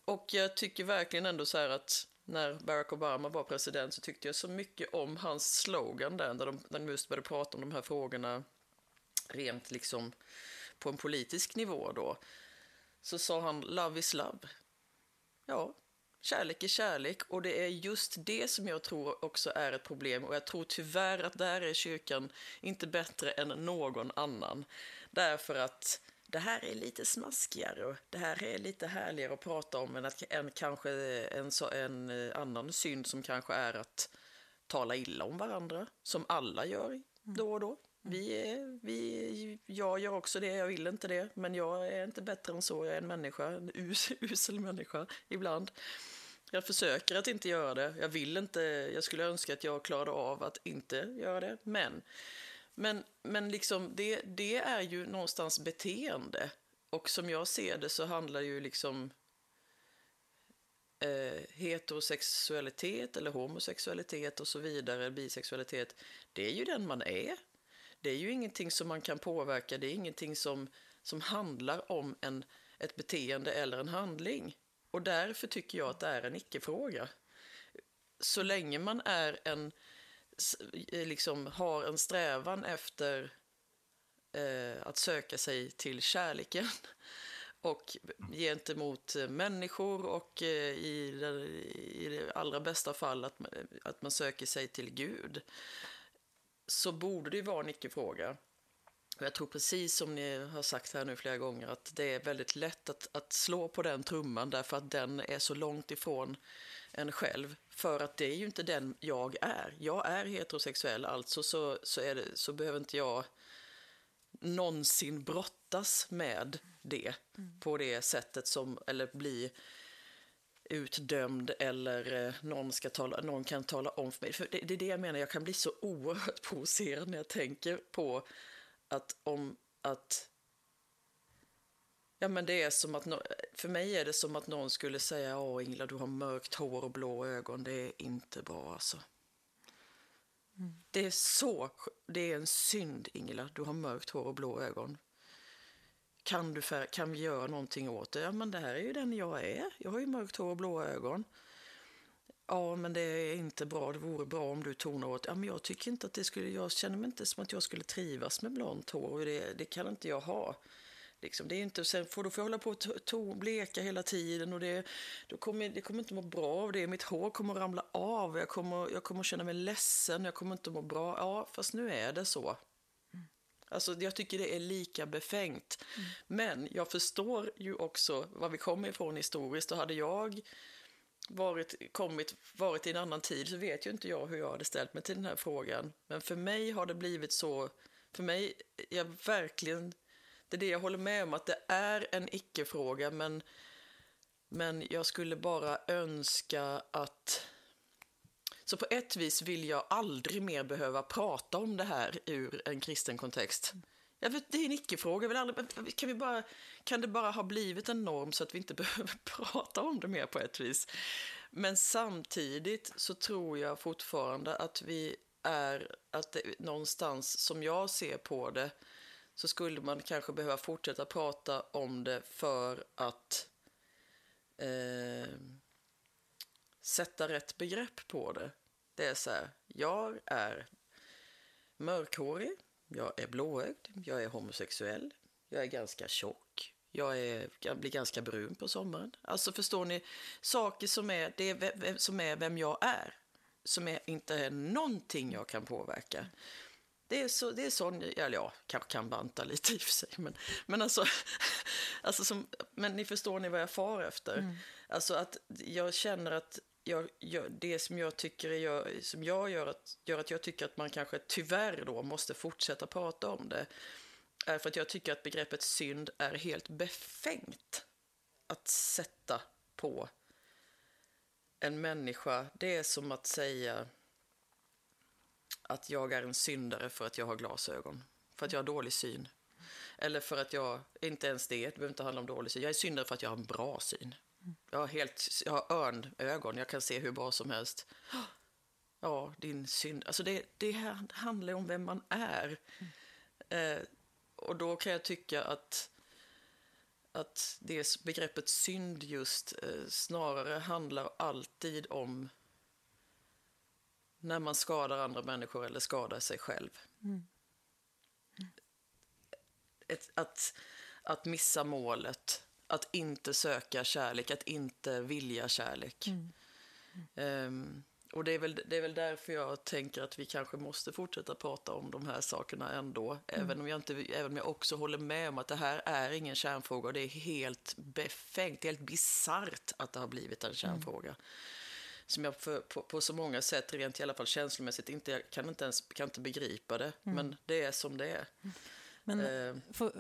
Och jag tycker verkligen ändå så här att när Barack Obama var president så tyckte jag så mycket om hans slogan där, där de, där de just började prata om de här frågorna rent liksom på en politisk nivå då. Så sa han love is love. Ja, kärlek är kärlek och det är just det som jag tror också är ett problem och jag tror tyvärr att där är kyrkan inte bättre än någon annan. Därför att det här är lite smaskigare och det här är lite härligare att prata om än, att, än kanske en, en eh, annan synd som kanske är att tala illa om varandra, som alla gör mm. då och då. Vi vi, jag gör också det, jag vill inte det, men jag är inte bättre än så, jag är en människa, en us, usel människa ibland. Jag försöker att inte göra det. Jag vill inte, jag skulle önska att jag klarade av att inte göra det. Men, men, men liksom det, det är ju någonstans beteende. Och som jag ser det så handlar ju liksom eh, heterosexualitet eller homosexualitet och så vidare, bisexualitet, det är ju den man är. Det är ju ingenting som man kan påverka, det är ingenting som, som handlar om en, ett beteende eller en handling. Och därför tycker jag att det är en icke-fråga. Så länge man är en, liksom har en strävan efter eh, att söka sig till kärleken och gentemot människor och eh, i, det, i det allra bästa fall att man, att man söker sig till Gud så borde det ju vara en icke-fråga. Jag tror precis som ni har sagt här nu flera gånger att det är väldigt lätt att, att slå på den trumman därför att den är så långt ifrån en själv. För att det är ju inte den jag är. Jag är heterosexuell, alltså så, så, det, så behöver inte jag någonsin brottas med det mm. på det sättet som, eller bli utdömd eller eh, någon, ska tala, någon kan tala om för mig. För det, det är det jag menar, jag kan bli så oerhört provocerad när jag tänker på att om att Ja, men det är som att, för mig är det som att någon skulle säga, åh Ingela, du har mörkt hår och blå ögon, det är inte bra alltså. Mm. Det är så, det är en synd Ingela, du har mörkt hår och blå ögon. Kan, du för, kan vi göra någonting åt det? Ja, men det här är ju den jag är. Jag har ju mörkt hår och blå ögon. Ja, men det är inte bra. Det vore bra om du tog åt. Ja, men jag tycker inte att det skulle... Jag känner mig inte som att jag skulle trivas med blont hår. Det, det kan inte jag ha. Liksom, det är inte, sen får, då får jag hålla på och to, bleka hela tiden och det, då kommer, det kommer inte må bra av det. Mitt hår kommer att ramla av, jag kommer, jag kommer att känna mig ledsen, jag kommer inte må bra. Ja, fast nu är det så. Alltså, jag tycker det är lika befängt. Mm. Men jag förstår ju också var vi kommer ifrån historiskt. Och hade jag varit, kommit, varit i en annan tid så vet ju inte jag hur jag hade ställt mig till den här frågan. Men för mig har det blivit så, för mig, jag verkligen, det är det jag håller med om, att det är en icke-fråga, men, men jag skulle bara önska att så på ett vis vill jag aldrig mer behöva prata om det här ur en kristen kontext. Jag vet, det är en icke-fråga. Kan, vi bara, kan det bara ha blivit en norm så att vi inte behöver prata om det mer på ett vis? Men samtidigt så tror jag fortfarande att vi är, att det, någonstans som jag ser på det, så skulle man kanske behöva fortsätta prata om det för att eh, sätta rätt begrepp på det. Det är så här, jag är mörkhårig, jag är blåögd, jag är homosexuell, jag är ganska tjock, jag, är, jag blir ganska brun på sommaren. Alltså förstår ni, saker som är, det är, som är vem jag är, som är, inte är någonting jag kan påverka. Det är, så, det är sån, eller ja, kanske kan banta lite i och för sig, men, men alltså, alltså som, men ni förstår ni vad jag far efter. Mm. Alltså att jag känner att jag, jag, det som jag tycker är, som jag gör att, gör att jag tycker att man kanske tyvärr då måste fortsätta prata om det är för att jag tycker att begreppet synd är helt befängt att sätta på en människa. Det är som att säga att jag är en syndare för att jag har glasögon, för att jag har dålig syn. Eller för att jag, inte ens det, det behöver inte handla om dålig syn. Jag är syndare för att jag har en bra syn. Jag har, helt, jag har örnögon, jag kan se hur bra som helst. Ja, din synd. Alltså det, det här handlar om vem man är. Mm. Eh, och då kan jag tycka att, att det begreppet synd just eh, snarare handlar alltid om när man skadar andra människor eller skadar sig själv. Mm. Mm. Ett, att, att missa målet att inte söka kärlek, att inte vilja kärlek. Mm. Mm. Um, och det är, väl, det är väl därför jag tänker att vi kanske måste fortsätta prata om de här sakerna ändå. Mm. Även, om jag inte, även om jag också håller med om att det här är ingen kärnfråga. Och det är helt befängt, helt bisarrt att det har blivit en kärnfråga. Mm. Som jag för, på, på, så många sätt, rent i alla fall känslomässigt, inte, kan inte ens kan inte begripa det. Mm. Men det är som det är. Men eh,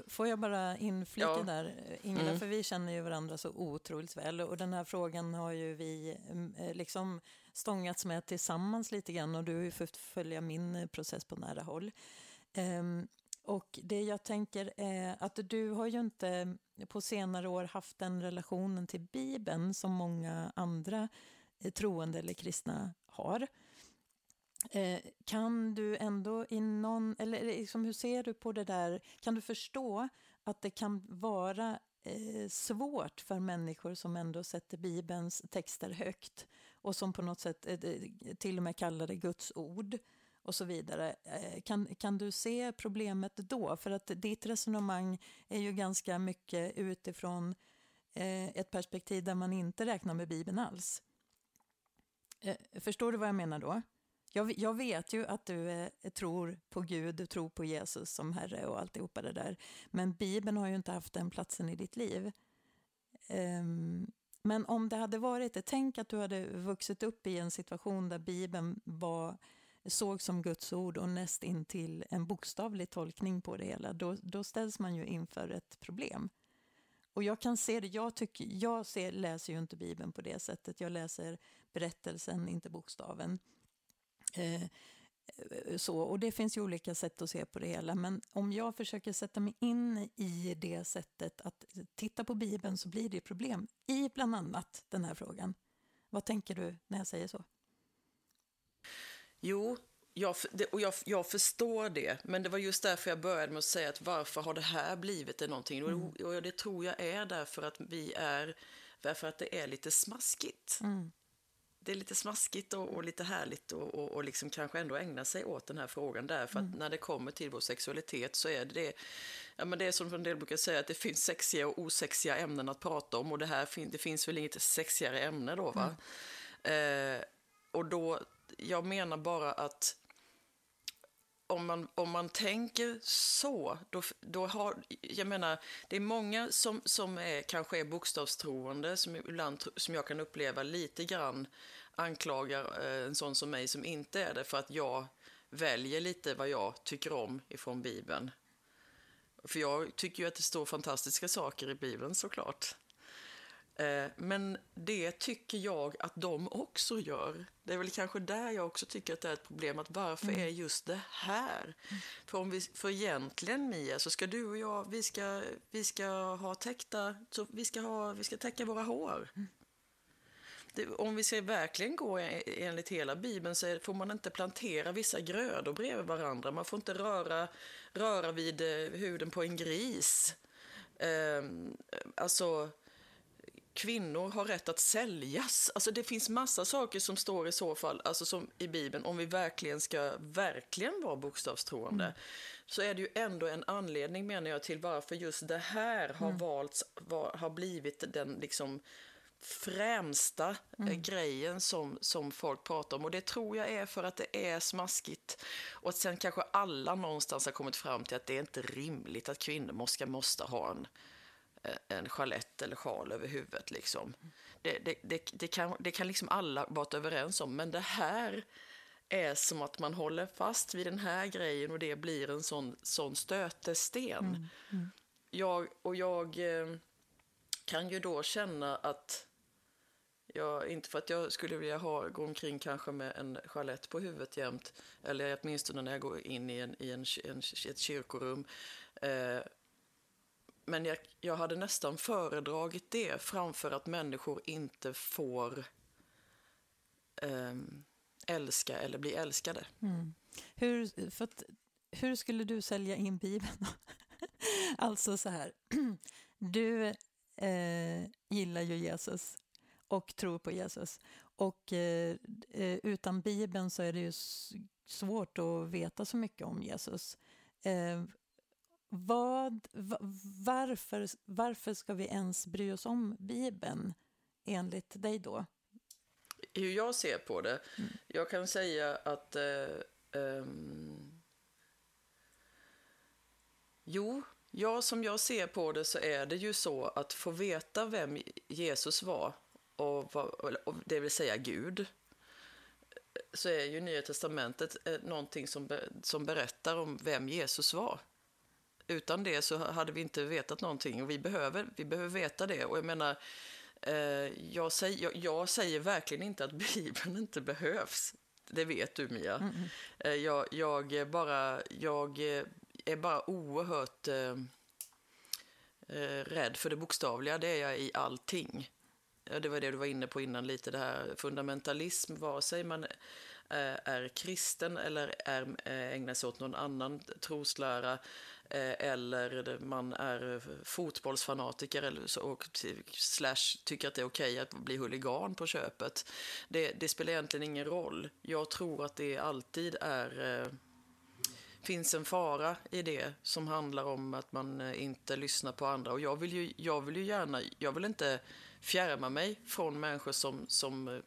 får, jag bara inflika ja. där, Ingela, mm. för vi känner ju varandra så otroligt väl och den här frågan har ju vi eh, liksom stångats med tillsammans lite grann och du har ju fått följa min process på nära håll. Um, och det jag tänker är att du har ju inte på senare år haft den relationen till Bibeln som många andra eh, troende eller kristna har. Eh, kan du ändå i någon, eller liksom hur ser du på det där, kan du förstå att det kan vara eh, svårt för människor som ändå sätter Bibelns texter högt och som på något sätt eh, till och med kallar det Guds ord och så vidare. Eh, kan, kan du se problemet då? För att ditt resonemang är ju ganska mycket utifrån eh, ett perspektiv där man inte räknar med Bibeln alls. Förstår du vad jag menar då? Jag, jag vet ju att du eh, tror på Gud, du tror på Jesus som Herre och alltihopa det där. Men Bibeln har ju inte haft den platsen i ditt liv. Um, men om det hade varit det, tänk att du hade vuxit upp i en situation där Bibeln var, såg som Guds ord och näst intill en bokstavlig tolkning på det hela. Då, då ställs man ju inför ett problem. Och jag kan se det, jag, tycker, jag ser, läser ju inte Bibeln på det sättet. Jag läser berättelsen, inte bokstaven. Eh, så, och det finns ju olika sätt att se på det hela, men om jag försöker sätta mig in i det sättet att titta på Bibeln så blir det problem i bland annat den här frågan. Vad tänker du när jag säger så? Jo, jag, och jag, jag, förstår det, men det var just därför jag började med att säga att varför har det här blivit det någonting? Mm. Och, och det tror jag är därför att vi är, därför att det är lite smaskigt. Mm det är lite smaskigt och, och lite härligt och, och, och, liksom kanske ändå ägna sig åt den här frågan därför att mm. när det kommer till vår sexualitet så är det ja, men det är som en del brukar säga att det finns sexiga och osexiga ämnen att prata om och det här det finns väl inget sexigare ämne då va? Mm. Eh, och då, jag menar bara att om man, om man tänker så, då, då har, jag menar, det är många som, som är, kanske är bokstavstroende, som ibland, som jag kan uppleva lite grann anklagar eh, en sån som mig som inte är det, för att jag väljer lite vad jag tycker om ifrån Bibeln. För jag tycker ju att det står fantastiska saker i Bibeln såklart. Eh, men det tycker jag att de också gör. Det är väl kanske där jag också tycker att det är ett problem. att Varför mm. är just det här? För, om vi, för egentligen, Mia, så ska du och jag vi ska, vi ska ha täckta, så vi, ska ha, vi ska täcka våra hår. Mm. Det, om vi ska verkligen gå enligt hela Bibeln så får man inte plantera vissa grödor bredvid varandra. Man får inte röra, röra vid eh, huden på en gris. Eh, alltså kvinnor har rätt att säljas. Alltså det finns massa saker som står i så fall, alltså som i Bibeln, om vi verkligen ska verkligen vara bokstavstroende, mm. så är det ju ändå en anledning menar jag till varför just det här har mm. valts, var, har blivit den liksom främsta eh, mm. grejen som, som folk pratar om. Och det tror jag är för att det är smaskigt. Och att sen kanske alla någonstans har kommit fram till att det är inte rimligt att kvinnor måste, måste ha en en chalett eller sjal över huvudet. Liksom. Det, det, det, det, kan, det kan liksom alla vara överens om, men det här är som att man håller fast vid den här grejen och det blir en sån, sån stötesten. Mm, mm. Jag, och jag eh, kan ju då känna att jag, inte för att jag skulle vilja ha, gå omkring kanske med en chalett på huvudet jämt, eller åtminstone när jag går in i, en, i en, en, ett kyrkorum. Eh, men jag, jag hade nästan föredragit det framför att människor inte får eh, älska eller bli älskade. Mm. Hur, för att, hur skulle du sälja in Bibeln? alltså så här, du eh, gillar ju Jesus och tror på Jesus. Och eh, eh utan Bibeln så är det ju svårt att veta så mycket om Jesus. Eh, vad, varför, varför ska vi ens bry oss om Bibeln, enligt dig då? Hur jag ser på det? Mm. Jag kan säga att... Eh, um, jo, ja, som jag ser på det så är det ju så att få veta vem Jesus var, och, och det vill säga Gud, så är ju Nya Testamentet eh, någonting som, som berättar om vem Jesus var. Utan det så hade vi inte vetat någonting och vi behöver, vi behöver veta det. Och jag menar, eh, jag, säger, jag, jag, säger verkligen inte att Bibeln inte behövs. Det vet du Mia. Mm. Eh, jag, jag, bara, jag är bara oerhört eh, eh, rädd för det bokstavliga. Det är jag i allting. Det var det du var inne på innan lite, det här fundamentalism, vare sig man är kristen eller är, ägnar sig åt någon annan troslära Eh, eller man är eh, fotbollsfanatiker eller så, och slash tycker att det är okej okay att bli huligan på köpet. Det, det, spelar egentligen ingen roll. Jag tror att det alltid är eh, finns en fara i det som handlar om att man inte lyssnar på andra. Och jag vill ju, jag vill ju gärna, jag vill inte fjärma mig från människor som, som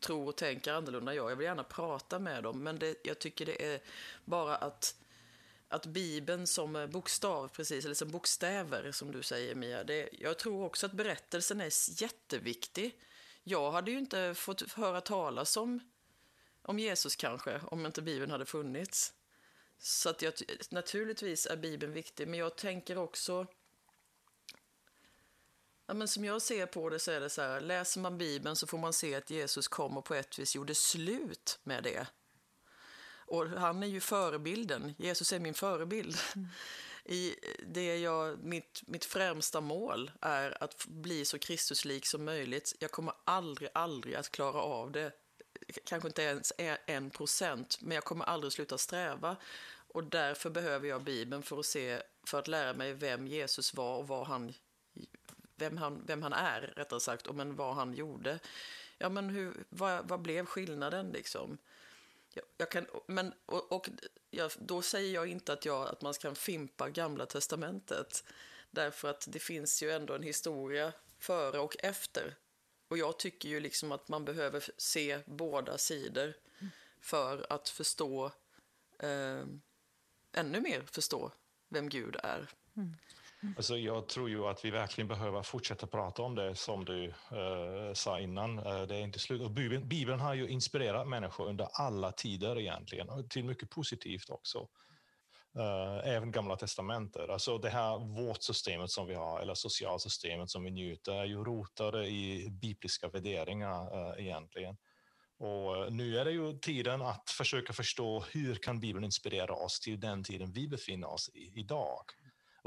tror och tänker annorlunda jag. Jag vill gärna prata med dem, men det, jag tycker det är bara att att Bibeln som bokstav, precis, eller som bokstäver som du säger Mia, det, jag tror också att berättelsen är jätteviktig. Jag hade ju inte fått höra talas om, om Jesus kanske, om inte Bibeln hade funnits. Så att jag, naturligtvis är Bibeln viktig, men jag tänker också Ja, men som jag ser på det så är det så här, läser man Bibeln så får man se att Jesus kom och på ett vis gjorde slut med det. Och han är ju förebilden. Jesus är min förebild. Mm. I det jag, mitt, mitt främsta mål är att bli så Kristuslik som möjligt. Jag kommer aldrig, aldrig att klara av det. Kanske inte ens en procent, men jag kommer aldrig sluta sträva. Och därför behöver jag Bibeln för att se, för att lära mig vem Jesus var och vad han, vem han, vem han är, rättare sagt, och men vad han gjorde. Ja, men hur, vad, vad blev skillnaden liksom? Jag kan, men, och, och ja, då säger jag inte att, jag, att man ska fimpa Gamla Testamentet. Därför att det finns ju ändå en historia före och efter. Och jag tycker ju liksom att man behöver se båda sidor för att förstå, eh, ännu mer förstå vem Gud är. Mm. Mm. Alltså, jag tror ju att vi verkligen behöver fortsätta prata om det som du eh, sa innan. Eh, det är inte slut. Och Bibeln, Bibeln, har ju inspirerat människor under alla tider egentligen, och till mycket positivt också. Uh, även Gamla testamentet. Alltså det här vårt systemet som vi har, eller socialsystemet som vi njuter, är ju rotade i bibliska värderingar eh, egentligen. Och nu är det ju tiden att försöka förstå hur kan Bibeln inspirera oss till den tiden vi befinner oss i idag.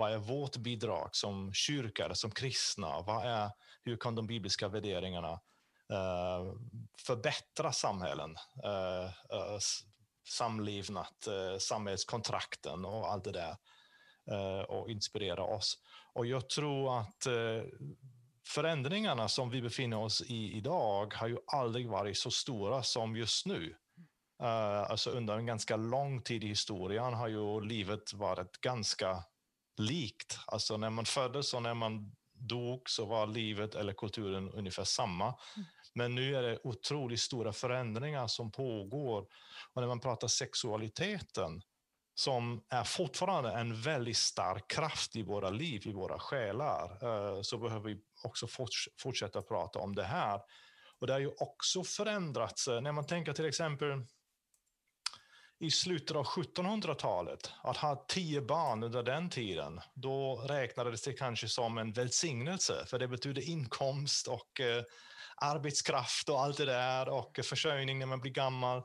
Vad är vårt bidrag som kyrka, som kristna? Vad är, hur kan de bibliska värderingarna eh, förbättra samhällen, Eh, uh, samlevnad, eh, samhällskontrakten och allt det där eh, och inspirera oss? Och jag tror att förändringarna som vi befinner oss i idag har ju aldrig varit så stora som just nu. Uh, alltså under en ganska lång tid i historien har ju livet varit ganska likt. Alltså när man föddes och när man dog så var livet eller kulturen ungefär samma. Mm. Men nu är det otroligt stora förändringar som pågår. Och när man pratar sexualiteten, som är fortfarande en väldigt stark kraft i våra liv, i våra själar, eh, så behöver vi också fortsätta prata om det här. Och det har ju också förändrats. När man tänker till exempel i slutet av 1700-talet, att ha tio barn under den tiden, då räknades det kanske som en välsignelse, för det betydde inkomst och eh, arbetskraft och allt det där och försörjning när man blir gammal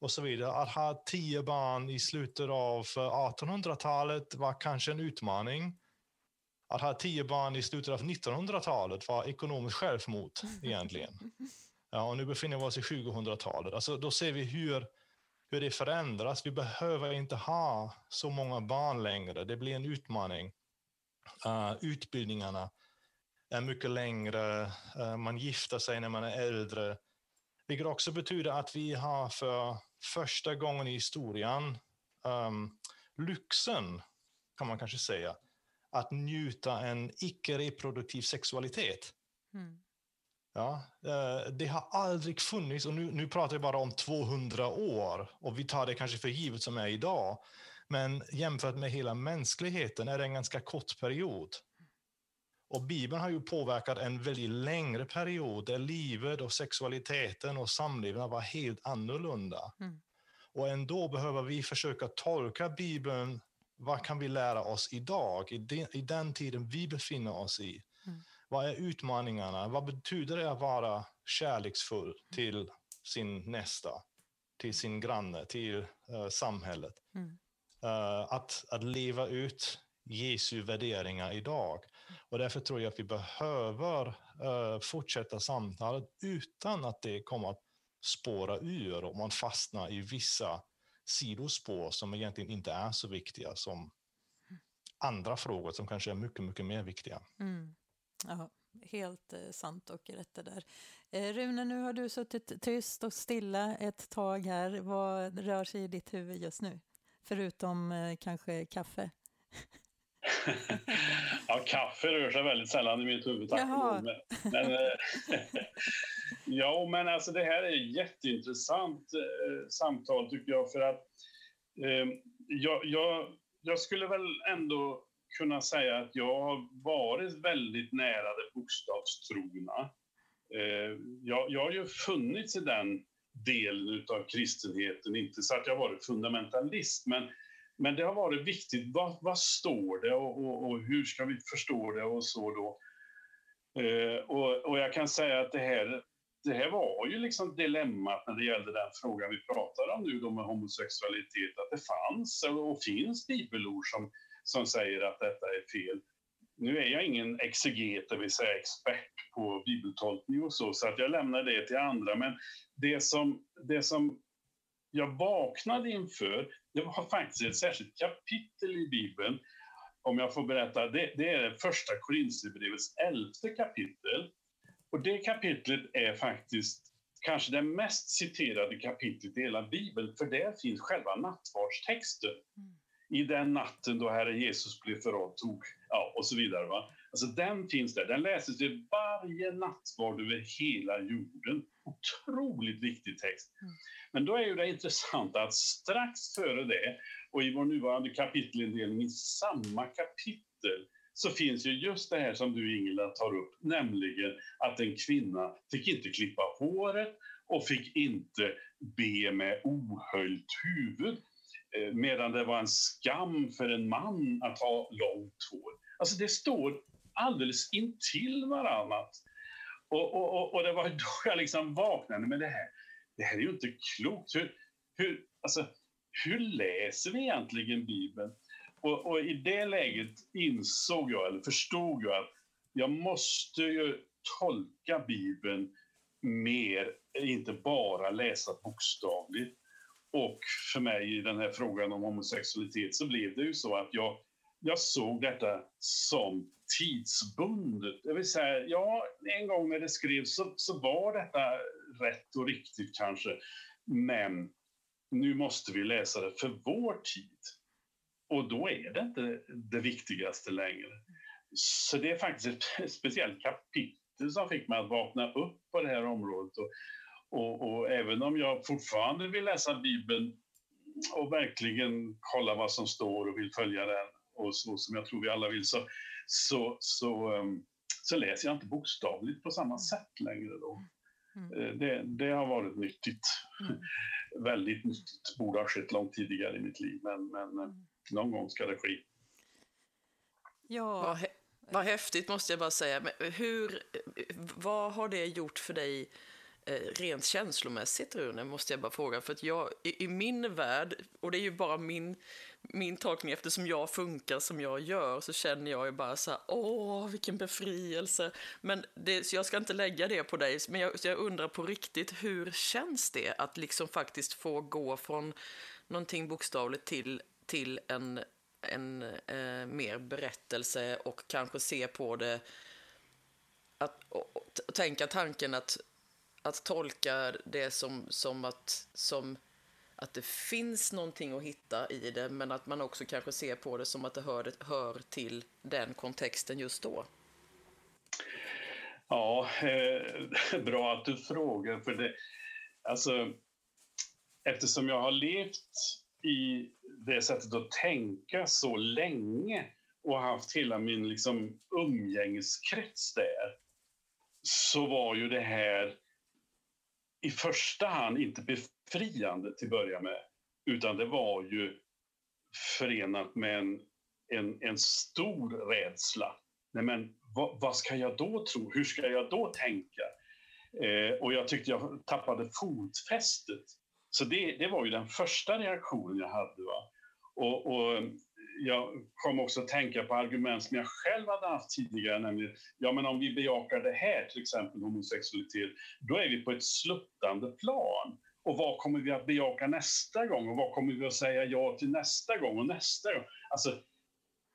och så vidare. Att ha tio barn i slutet av 1800-talet var kanske en utmaning. Att ha tio barn i slutet av 1900-talet var ekonomiskt självmord egentligen. Ja, och nu befinner vi oss i 2000-talet. Alltså, då ser vi hur hur det förändras. Vi behöver inte ha så många barn längre. Det blir en utmaning. Uh, utbildningarna är mycket längre. Uh, man gifter sig när man är äldre. Vilket också betyder att vi har för första gången i historien um, lyxen, kan man kanske säga, att njuta en icke-reproduktiv sexualitet. Mm. Ja, eh, det har aldrig funnits, och nu, nu pratar jag bara om 200 år, och vi tar det kanske för givet som är idag. Men jämfört med hela mänskligheten är det en ganska kort period. Och Bibeln har ju påverkat en väldigt längre period där livet och sexualiteten och samlevnad var helt annorlunda. Mm. Och ändå behöver vi försöka tolka Bibeln vad kan vi lära oss idag, i den, i den tiden vi befinner oss i? Vad är utmaningarna? Vad betyder det att vara kärleksfull till sin nästa, till sin granne, till uh, samhället? Mm. Uh, att, att leva ut Jesu värderingar idag. Och därför tror jag att vi behöver uh, fortsätta samtalet utan att det kommer att spåra ur och man fastnar i vissa sidospår som egentligen inte är så viktiga som andra frågor som kanske är mycket, mycket mer viktiga. Mm. Ja, helt eh, sant och rätt det där. Eh, Rune, nu har du suttit tyst och stilla ett tag här. Vad rör sig i ditt huvud just nu? Förutom eh, kanske kaffe? ja, kaffe rör sig väldigt sällan i mitt huvud, tack Jaha. Men, men ja, men alltså det här är ett jätteintressant eh, samtal tycker jag, för att eh, jag, jag, jag skulle väl ändå kunna säga att jag har varit väldigt nära det bokstavstrogna. Eh, jag, jag har ju funnits i den delen av kristenheten, inte så att jag varit fundamentalist, men men det har varit viktigt. Vad, vad står det och, och, och, hur ska vi förstå det och så då? Eh, och, och, jag kan säga att det här, det här var ju liksom dilemmat när det gällde den frågan vi pratar om nu då med homosexualitet, att det fanns och finns bibelord som, som säger att detta är fel. Nu är jag ingen exeget, det vill säga expert på bibeltolkning och så, så att jag lämnar det till andra. Men det som, det som jag vaknade inför, det var faktiskt ett särskilt kapitel i Bibeln, om jag får berätta. Det, det är första Korinthierbrevets elfte kapitel. Och det kapitlet är faktiskt kanske det mest citerade kapitlet i hela Bibeln, för där finns själva nattvardstexten. Mm. I den natten då Herre Jesus blev förrådd, tog, ja, och så vidare. Va? Alltså den finns där. Den läses vid varje nattvard över hela jorden. Otroligt viktig text. Mm. Men då är ju det intressanta att strax före det och i vår nuvarande kapitelindelning i samma kapitel så finns ju just det här som du Ingela tar upp, nämligen att en kvinna fick inte klippa håret och fick inte be med ohöljt huvud Eh, medan det var en skam för en man att ha långt hår. Alltså det står alldeles intill varannat. Och, och, och, det var då jag liksom vaknade med det här det här är ju inte klokt. Hur, hur, alltså, hur läser vi egentligen Bibeln? Och, och, i det läget insåg jag, eller förstod jag, att jag måste ju tolka Bibeln mer, inte bara läsa bokstavligt. Och för mig i den här frågan om homosexualitet så blev det ju så att jag, jag såg detta som tidsbundet. Det vill säga, ja, en gång när det skrevs så, så var detta rätt och riktigt kanske. Men nu måste vi läsa det för vår tid. Och då är det inte det viktigaste längre. Så det är faktiskt ett speciellt kapitel som fick mig att vakna upp på det här området. Och, och, och även om jag fortfarande vill läsa Bibeln och verkligen kolla vad som står och vill följa den och så som jag tror vi alla vill så, så, så, um, så läser jag inte bokstavligt på samma sätt längre då. Mm. Eh, det, det, har varit nyttigt. Mm. Väldigt nyttigt. Borde ha skett långt tidigare i mitt liv, men, men eh, mm. någon gång ska det ske. Ja. Vad, vad häftigt måste jag bara säga. Men hur, vad har det gjort för dig Eh, rent känslomässigt, Rune, måste jag bara fråga. För att jag, i, i, min värld, och det är ju bara min min tolkning, eftersom jag funkar som jag gör, så känner jag ju bara så här, åh, vilken befrielse. Men det, så jag ska inte lägga det på dig, men jag, jag undrar på riktigt, hur känns det att liksom faktiskt få gå från någonting bokstavligt till, till en, en eh, mer berättelse och kanske se på det, att, och, och, tänka tanken att, att tolka det som, som att, som att det finns någonting att hitta i det, men att man också kanske ser på det som att det hör, hör till den kontexten just då. Ja, eh, bra att du frågar. För det, alltså, eftersom jag har levt i det sättet att tänka så länge och haft hela min liksom, umgängeskrets där, så var ju det här i första hand inte befriande till att börja med, utan det var ju förenat med en, en, en stor rädsla. Nej, men vad, vad, ska jag då tro? Hur ska jag då tänka? Eh, och jag tyckte jag tappade fotfästet. Så det, det var ju den första reaktionen jag hade. Va? Och, och jag kom också att tänka på argument som jag själv hade haft tidigare, nämligen ja, men om vi bejakar det här, till exempel homosexualitet, då är vi på ett sluttande plan. Och vad kommer vi att bejaka nästa gång? Och vad kommer vi att säga ja till nästa gång och nästa gång? Alltså,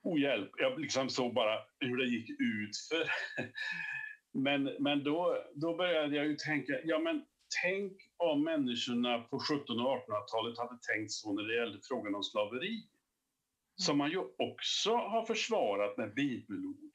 ohjälp. Jag liksom såg bara hur det gick ut för. Men, men då, då började jag ju tänka, ja men tänk om människorna på 1700 och 1800-talet hade tänkt så när det gällde frågan om slaveri som man ju också har försvarat med bibelord.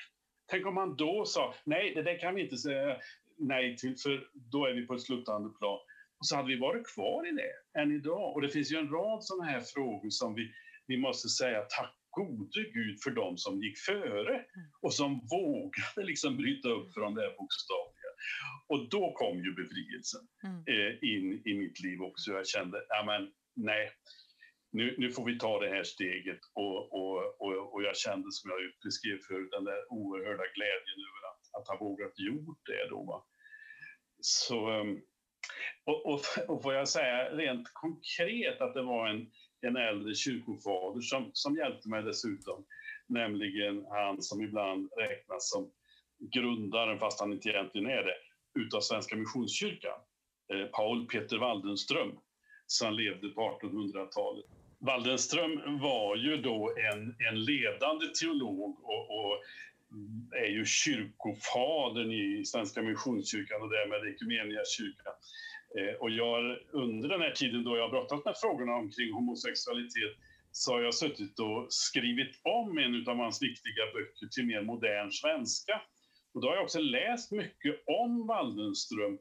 Tänk om man då sa, nej, det där kan vi inte säga nej till, för då är vi på ett sluttande plan. Och så hade vi varit kvar i det än idag. Och det finns ju en rad sådana här frågor som vi, vi måste säga tack gode Gud för dem som gick före och som vågade liksom bryta upp från det bokstavliga. Och då kom ju befrielsen mm. eh, in i mitt liv också. Jag kände, ja men nej, nu, nu, får vi ta det här steget. Och, och, och, och jag kände, som jag beskrev förut, den där oerhörda glädjen över att, att ha vågat gjort det. Då, va? Så, ehm, och, och, och får jag säga rent konkret att det var en, en äldre kyrkofader som, som hjälpte mig dessutom, nämligen han som ibland räknas som grundaren, fast han inte egentligen är det, utav Svenska Missionskyrkan, eh, Paul Peter Waldenström, som levde på 1800-talet. Waldenström var ju då en, en ledande teolog och, och är ju kyrkofadern i Svenska Missionskyrkan och därmed Equmeniakyrkan. Eh, och jag, under den här tiden då jag har brottats med frågorna omkring homosexualitet så har jag suttit och skrivit om en av hans viktiga böcker till mer modern svenska. Och då har jag också läst mycket om Waldenström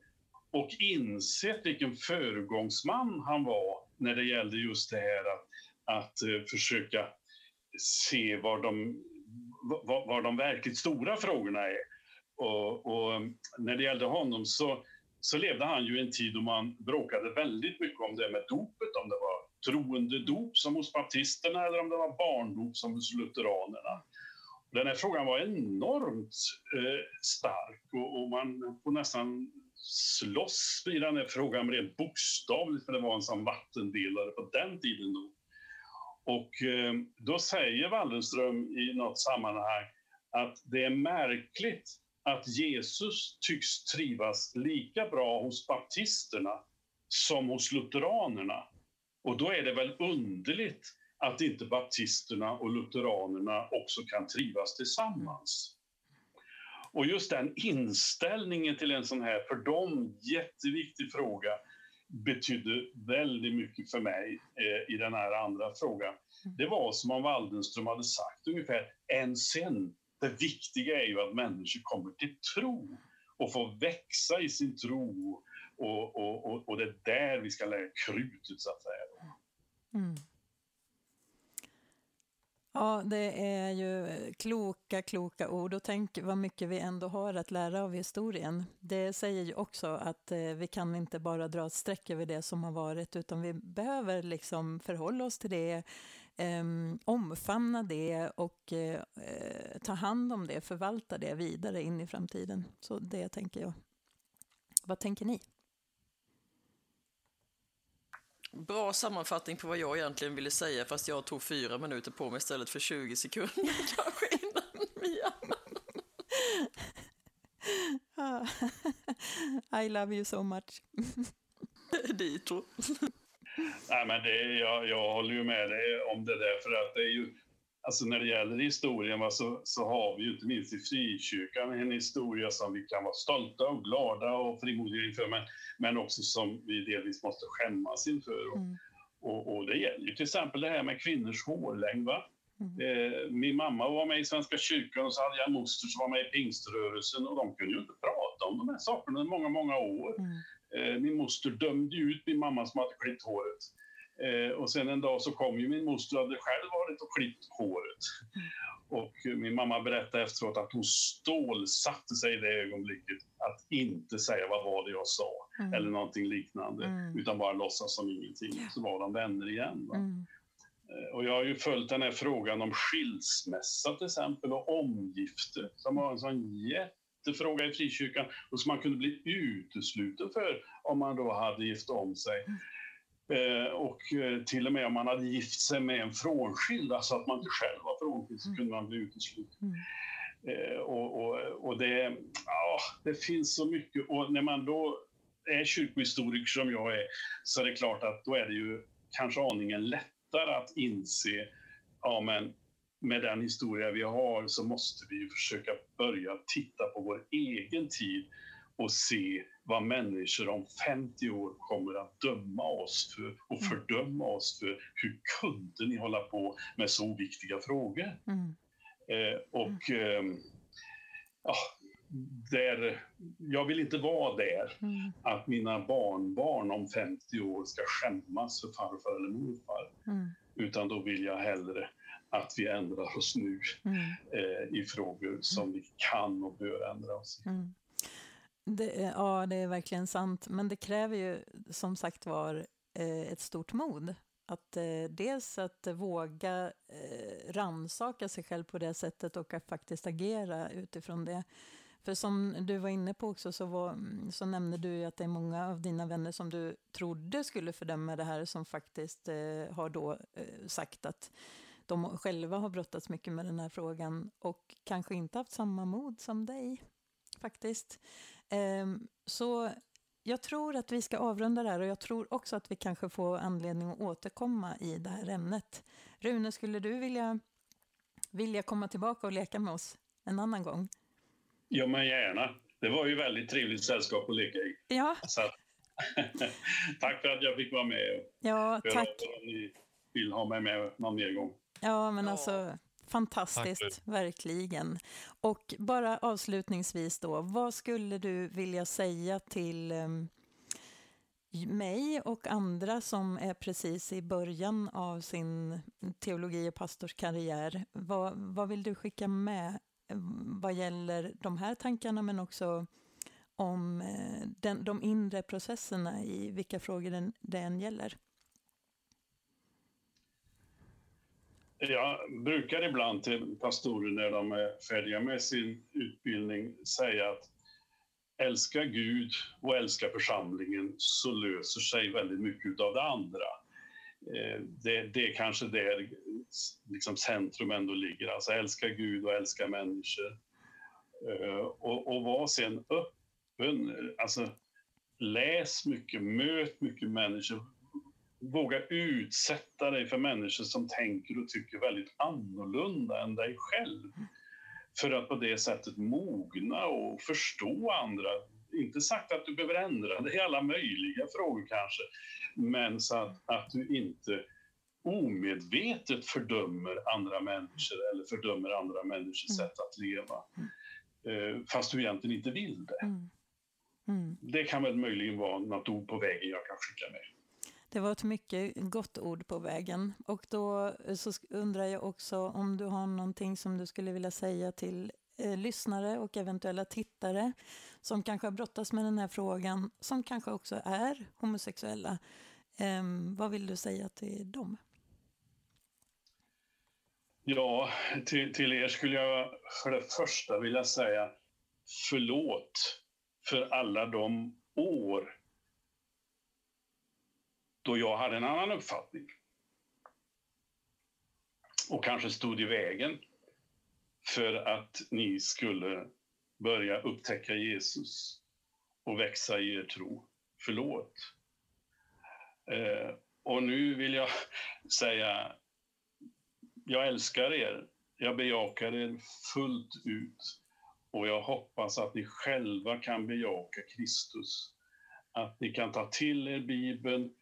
och insett vilken föregångsman han var när det gällde just det här att, att eh, försöka se var de, var, var de verkligt stora frågorna är. Och, och, när det gällde honom så, så levde han ju i en tid då man bråkade väldigt mycket om det med dopet, om det var troende dop som hos baptisterna eller om det var barndop som hos lutheranerna. Den här frågan var enormt eh, stark och, och, man får nästan slåss i den här frågan rent bokstavligt, för det var en sån vattendelare på den tiden. Då. Och eh, då säger Wallenström i något sammanhang att det är märkligt att Jesus tycks trivas lika bra hos baptisterna som hos lutheranerna. Och då är det väl underligt att inte baptisterna och lutheranerna också kan trivas tillsammans. Och just den inställningen till en sån här, för dem, jätteviktig fråga betydde väldigt mycket för mig eh, i den här andra frågan. Det var som om Waldenström hade sagt ungefär, än sen, det viktiga är ju att människor kommer till tro och får växa i sin tro och, och, och, och det är där vi ska lägga krutet så att säga. Mm. Ja, det är ju kloka, kloka ord och tänk vad mycket vi ändå har att lära av historien. Det säger ju också att eh, vi kan inte bara dra ett streck över det som har varit utan vi behöver liksom förhålla oss till det, ehm, omfamna det och eh, ta hand om det, förvalta det vidare in i framtiden. Så det tänker jag. Vad tänker ni? Bra sammanfattning på vad jag egentligen ville säga, fast jag tog fyra minuter på mig istället för 20 sekunder kanske innan Mia. I love you so much. Dito. Nej, men det, jag, jag håller ju med dig om det där, för att det är ju Alltså när det gäller historien va, så, så har vi ju inte minst i frikyrkan en historia som vi kan vara stolta och glada och frimodiga inför, men, men också som vi delvis måste skämmas inför. Mm. Och, och, det gäller ju till exempel det här med kvinnors hårlängd. Va? Mm. Eh, min mamma var med i Svenska kyrkan och så hade jag moster som var med i pingströrelsen och de kunde ju inte prata om de här sakerna i många, många år. Mm. Eh, min moster dömde ut min mamma som hade klippt håret. Eh, och sen en dag så kom ju min moster och hade själv varit och klippt håret. Och min mamma berättade efteråt att hon stålsatte sig i det ögonblicket att inte säga vad var det jag sa mm. eller någonting liknande, mm. utan bara låtsas som ingenting. Så var de vänner igen. Mm. Eh, och jag har ju följt den här frågan om skilsmässa till exempel och omgifte som var en sån jättefråga i frikyrkan och som man kunde bli utesluten för om man då hade gift om sig. Eh, och eh, till och med om man hade gift sig med en frånskild, alltså att man inte själv var frånskild, så mm. kunde man bli utesluten. Mm. Eh, och, och, och det, ja, det finns så mycket. Och när man då är kyrkohistoriker som jag är, så är det klart att då är det ju kanske aningen lättare att inse, ja men med den historia vi har så måste vi försöka börja titta på vår egen tid och se vad människor om 50 år kommer att döma oss för och mm. fördöma oss för. Hur kunde ni hålla på med så viktiga frågor? Mm. Eh, och eh, ja, där, jag vill inte vara där, mm. att mina barnbarn om 50 år ska skämmas för farfar eller morfar. Mm. Utan då vill jag hellre att vi ändrar oss nu mm. eh, i frågor som vi kan och bör ändra oss i. Det, eh, ja, det är verkligen sant. Men det kräver ju som sagt var eh, ett stort mod. Att eh, dels att våga eh, ransaka sig själv på det sättet och att faktiskt agera utifrån det. För som du var inne på också så, var, mm, så nämnde du att det är många av dina vänner som du trodde skulle fördöma det här som faktiskt eh, har då eh, sagt att de själva har brottats mycket med den här frågan och kanske inte haft samma mod som dig faktiskt. Ehm, så jag tror att vi ska avrunda det här och jag tror också att vi kanske får anledning att återkomma i det här ämnet. Rune, skulle du vilja, vilja komma tillbaka och leka med oss en annan gång? Ja, men gärna. Det var ju väldigt trevligt sällskap att leka i. Ja. Så, tack för att jag fick vara med. Ja, tack. Om ni vill ha mig med någon mer gång. Ja, men alltså fantastiskt, verkligen. Och bara avslutningsvis då, vad skulle du vilja säga till um, mig och andra som är precis i början av sin teologi och pastorskarriär? Vad, vad vill du skicka med vad gäller de här tankarna men också om eh, den, de inre processerna i vilka frågor den, det än gäller? Jag brukar ibland till pastorer när de är färdiga med sin utbildning säga att älska Gud och älska församlingen så löser sig väldigt mycket av det andra. Eh, det, det är kanske där liksom centrum ändå ligger, alltså älska Gud och älska människor. Eh, och, och var sen öppen, alltså läs mycket, möt mycket människor, våga utsätta dig för människor som tänker och tycker väldigt annorlunda än dig själv. För att på det sättet mogna och förstå andra. Inte sagt att du behöver ändra dig i alla möjliga frågor kanske, men så att, att du inte omedvetet fördömer andra människor eller fördömer andra människors mm. sätt att leva. Mm. Fast du egentligen inte vill det. Mm. Mm. Det kan väl möjligen vara något ord på vägen jag kan skicka med. Det var ett mycket gott ord på vägen. Och då eh, så undrar jag också om du har någonting som du skulle vilja säga till eh, lyssnare och eventuella tittare som kanske har brottats med den här frågan, som kanske också är homosexuella. Eh, vad vill du säga till dem? Ja, till, till er skulle jag för det första vilja säga förlåt för alla de år då jag hade en annan uppfattning. Och kanske stod i vägen för att ni skulle börja upptäcka Jesus och växa i er tro. Förlåt. Eh, och nu vill jag säga, jag älskar er. Jag bejakar er fullt ut. Och jag hoppas att ni själva kan bejaka Kristus. Att ni kan ta till er Bibeln,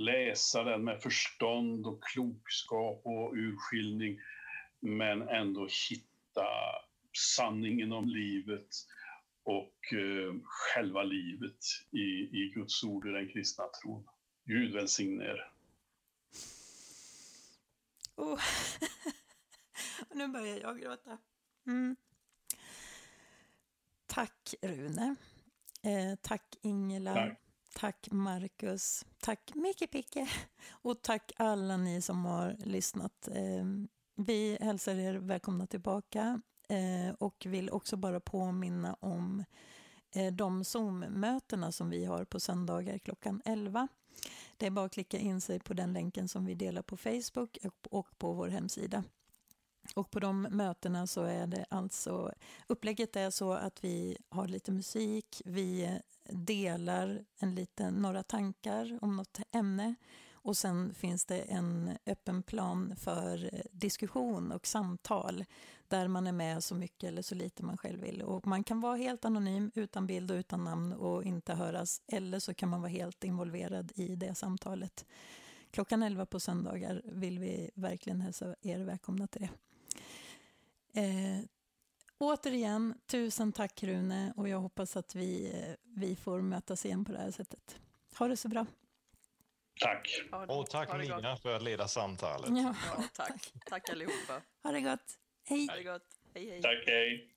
läsa den med förstånd och klokskap och urskiljning, men ändå hitta sanningen om livet och eh, själva livet i, i Guds ord i den kristna tron. Gud välsigne er. Oh. nu börjar jag gråta. Mm. Tack Rune. Eh, tack Ingela. Tack. Tack Marcus. Tack Micke Picke. Och tack alla ni som har lyssnat. Eh, vi hälsar er välkomna tillbaka eh, och vill också bara påminna om eh, de Zoom-mötena som vi har på söndagar klockan 11. Det är bara att klicka in sig på den länken som vi delar på Facebook och på vår hemsida. Och på de mötena så är det alltså, upplägget är så att vi har lite musik, vi delar en liten, några tankar om något ämne och sen finns det en öppen plan för eh, diskussion och samtal där man är med så mycket eller så lite man själv vill. Och man kan vara helt anonym, utan bild och utan namn och inte höras. Eller så kan man vara helt involverad i det samtalet. Klockan 11 på söndagar vill vi verkligen hälsa er välkomna till det. Eh, återigen, tusen tack Rune och jag hoppas att vi, vi får mötas igen på det här sättet. Ha det så bra. Tack. Och tack Nina för att leda samtalet. Ja. Ja, tack. Tack allihopa. Ha det gott. Hej. Ha det gott. Hej, hej. Tack, hej.